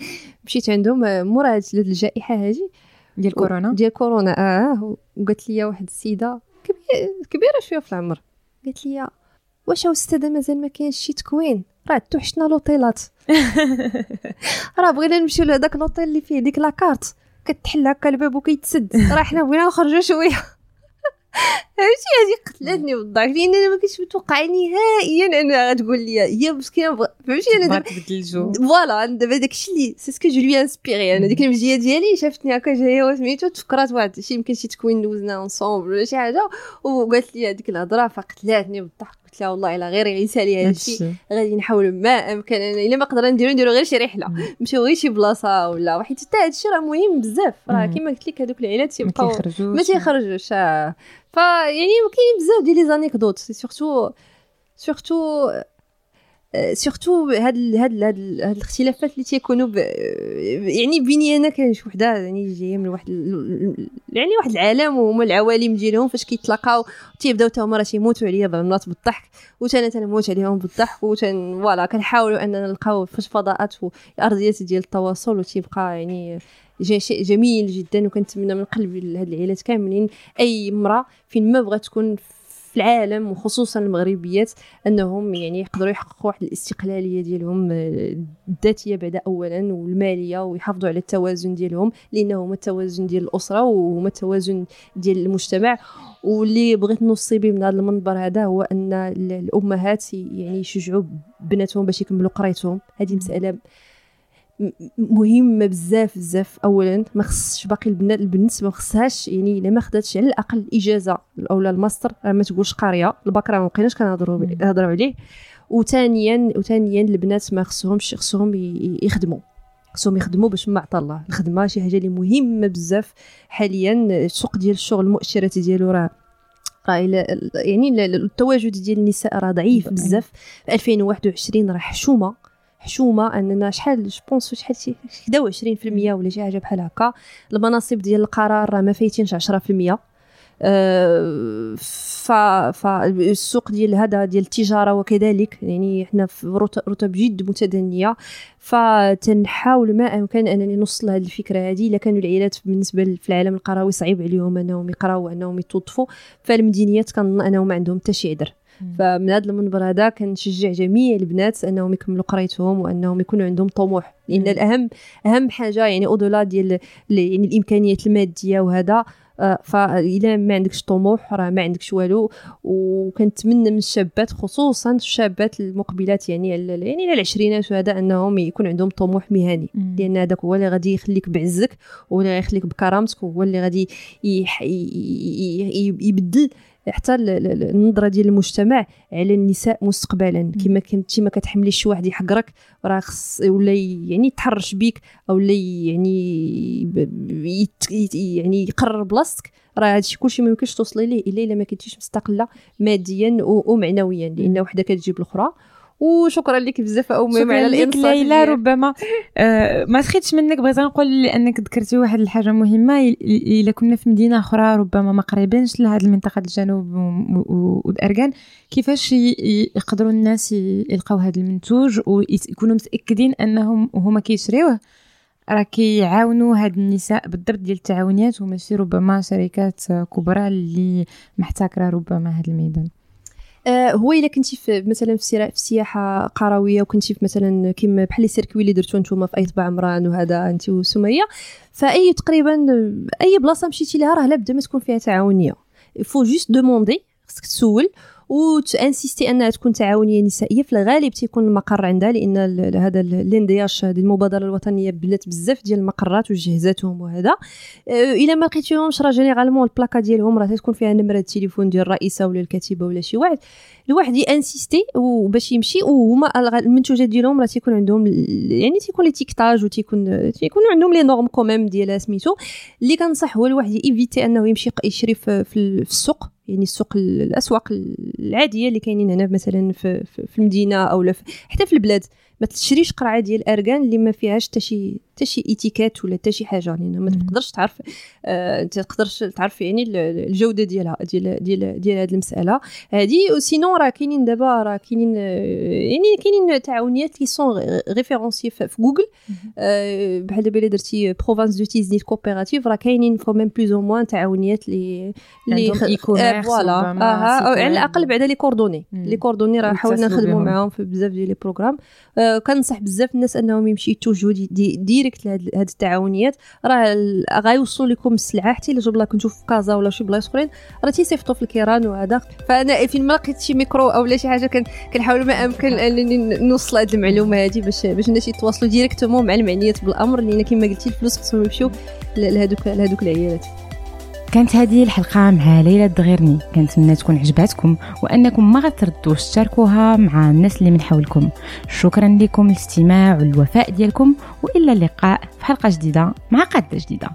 مشيت عندهم مورا هاد الجائحة هذه ديال كورونا؟ ديال كورونا آه وقالت لي واحد السيدة كبيرة شوية في العمر. قالت لي واش استاذه مازال ما كاينش شي تكوين؟ راه توحشنا لوطيلات. راه بغينا نمشيو لهداك لوطيل اللي فيه ديك la carte. كتحل هكا الباب وكيتسد. راه حنا بغينا نخرجوا شوية. فهمتي هذه قتلتني بالضحك لأن أنا ما كنتش متوقعة نهائيا أنها غتقول لي هي مسكينه فهمتي؟ أنا تبدل الجو. voilà دابا داكشي اللي c'est ce que je l'ai inspiré أنا ديك المجية ديالي شافتني هكا جاية وسميتو تفكرات واحد. شي يمكن شي تكوين دوزنا ensemble ولا شي حاجة. وقالت لي هذيك الهضرة فقتلاتني بالضحك قلت لها والله الا غير يسالي هذا الشيء غادي نحاول ما أمكن أنا إلا ما قدرنا نديرو نديرو غير شي رحلة. نمشيو غير شي بلاصة ولا واحد حتى هذا الشيء راه مهم بزاف. راه كما قلت لك هذوك العائلات تيبقاو ما تيخرجوش فيعني كاين بزاف ديال les anecdotes. surtout surtout surtout هاد هاد هاد الاختلافات اللي تيكونوا يعني بيني أنا شي وحده يعني جاية من واحد يعني واحد العالم وهما العوالم ديالهم فاش كيتلاقاو تيبداو حتى هما راه تيموتوا عليا المرات بالضحك وتانا تنموت عليهم بالضحك وتن فوالا كنحاولوا اننا نلقاو فاش فضاءات وارضيات ديال التواصل وتيبقى يعني شيء جميل جدا وكنتمنى من قلبي لهاد العائلات كاملين أي امرأة فين ما بغات تكون في العالم وخصوصا المغربيات أنهم يعني يقدروا يحققوا واحد الاستقلالية ديالهم آه، الذاتية بعدا اولا والمالية ويحافظوا على التوازن ديالهم لأنه هما التوازن ديال الأسرة وهما التوازن ديال المجتمع. واللي بغيت نوصي به من هذا المنبر هذا هو أن الأمهات يعني يشجعوا بناتهم باش يكملوا قرايتهم. هذه مسألة مهمه بزاف بزاف. اولا ما خصش باقي البنات البنت ما خصهاش يعني إلا ما خداتش على الأقل إجازة اولا الماستر ما تقولش قاريه الباك راه ما بقيناش كنهضروا نهضروا عليه. وثانيا وثانيا البنات ما خصهمش خصهم يخدموا خصهم يخدموا باش ما عطى الله. الخدمة شي حاجة اللي مهمة بزاف حاليا. السوق ديال الشغل المؤشرات ديالو راه راه يعني التواجد ديال النساء راه ضعيف بزاف. في 2021 راه حشومة. حشومة أننا شحال je pense شحال شي 20% ولا شي حاجة بحال هكا. المناصب ديال القرار راه ما فايتينش 10% أه ف ف السوق ديال هذا ديال التجارة وكذلك يعني إحنا في رتب جد متدنية. فتنحاول ما أمكن أنني نوصل هذه الفكرة هذه. إلا كانوا العائلات بالنسبة في العالم القروي صعيب عليهم أنهم يقراو وانهم يتوظفوا. فالمدينيات كنظن أنهم ما عندهم حتى شي عذر. فمن هذا المنبر هذا كنشجع جميع البنات أنهم يكملوا قرايتهم وأنهم يكونوا عندهم طموح. لأن الاهم أهم حاجة يعني اودولا ديال يعني الإمكانيات المادية وهذا آه، فإلا ما عندكش طموح راه ما عندكش والو. وكنتمنى من الشابات خصوصا الشابات المقبلات يعني يعني على العشرينات وهذا أنهم يكون عندهم طموح مهني. لأن هذاك هو اللي غادي يخليك بعزك هو اللي غيخليك بكرامتك وهو اللي غادي يبدل حتى النظرة ديال المجتمع على النساء مستقبلا. كما كنتي ما كتحمليش شي واحد يحقرك راه خص ولا يعني يتحرش بيك أو لا يعني يعني يقرر بلاصتك. راه هادشي كلشي ما يمكنش توصلي ليه إلا إلا ما كنتيش مستقلة ماديا ومعنويا لأن وحدة كتجيب الأخرى. وشكرا لك بزاف امي على الإنصات ليلى ربما آه ما سخيتش منك بغيت نقول لأنك ذكرتي واحد الحاجة مهمة إلا كنا في مدينة أخرى ربما ما قريبينش لهذه المنطقة الجنوب والاركان كيفاش يقدروا الناس يلقاو هذا المنتوج ويكونوا متأكدين أنهم هما كيشريوه؟ راه كيعاونوا هاد النساء بالضبط ديال التعاونيات وماشي ربما شركات كبرى اللي محتكرة ربما هذا الميدان. هو إلا كنتي في مثلا في, سياحة قروية وكنتي في مثلا كيما بحال ال circuit اللي درتو نتوما في أيت باعمران وهذا أنت وسمية. فأي تقريبا أي بلاصة مشيتي لها راه لابد ما تكون فيها تعاونيه faut juste demander خصك تسول. وتان insister أنها تكون تعاونية نسائية. في الغالب تيكون المقر عندها لأن هذا ال INDH هذه المبادرة الوطنية بنات بزاف ديال المقرات وجهزاتهم وهذا. آه، إلا ما لقيتيهمش راه généralement البلاكا ديالهم راه تكون فيها نمرة التليفون ديال الرئيسة ولا الكاتبة ولا شي واحد. الواحد ي insister وباش يمشي وهما المنتوجات ديالهم راه تيكون عندهم يعني تيكون les étiquetages وتيكون تيكون عندهم les normes quand même ديال سميتو. اللي كنصح هو الواحد éviter أنه يمشي يشري في, في السوق. يعني السوق الأسواق العادية اللي كاينين هنا مثلا في, في المدينة أو حتى في البلاد. ما تشريش قرعة ديال ارغان اللي ما فيهاش حتى شي حتى شي étiquette ولا حتى شي حاجة يعني ما تقدرش تعرف آه تقدرش تعرف يعني الجودة ديالها ديال ديال ديال هذه المسألة. هذه sinon راه كاينين دابا راه كاينين يعني كاينين تعاونيات اللي sont référencées في جوجل آه بحال دابا إلا درتي province de Tiznit coopérative راه كاينين quand même plus ou moins تعاونيات اللي اللي voilà على الأقل بعدا les coordonnées. les coordonnées راه حاولنا نخدموا معاهم في بزاف ديال les programmes آه كنصح بزاف الناس أنهم يمشيو يتوجهوا دي direct لهاد التعاونيات. راه غيوصلوا لكم السلعة حتى إلا جاب كنتو في كازا ولا شي بلايص أخرين. راه تيصيفطوا في الكيران وهذا. فأنا فين ما لقيت شي ميكرو أو لا شي حاجة كنحاول ما أمكن أنني نوصل هذه المعلومة هذه باش باش الناس يتواصلوا directement مع المعنيات بالأمر. لأن كما قلتي الفلوس خصهم يمشيو لهذوك لهذوك العيالات. كانت هذه الحلقة مع ليلى الدغيرني. كنتمنى تكون عجباتكم وأنكم ما غتترددوش تشاركوها مع الناس اللي من حولكم. شكرا لكم الاستماع والوفاء ديالكم وإلى اللقاء في حلقة جديدة مع قادة جديدة.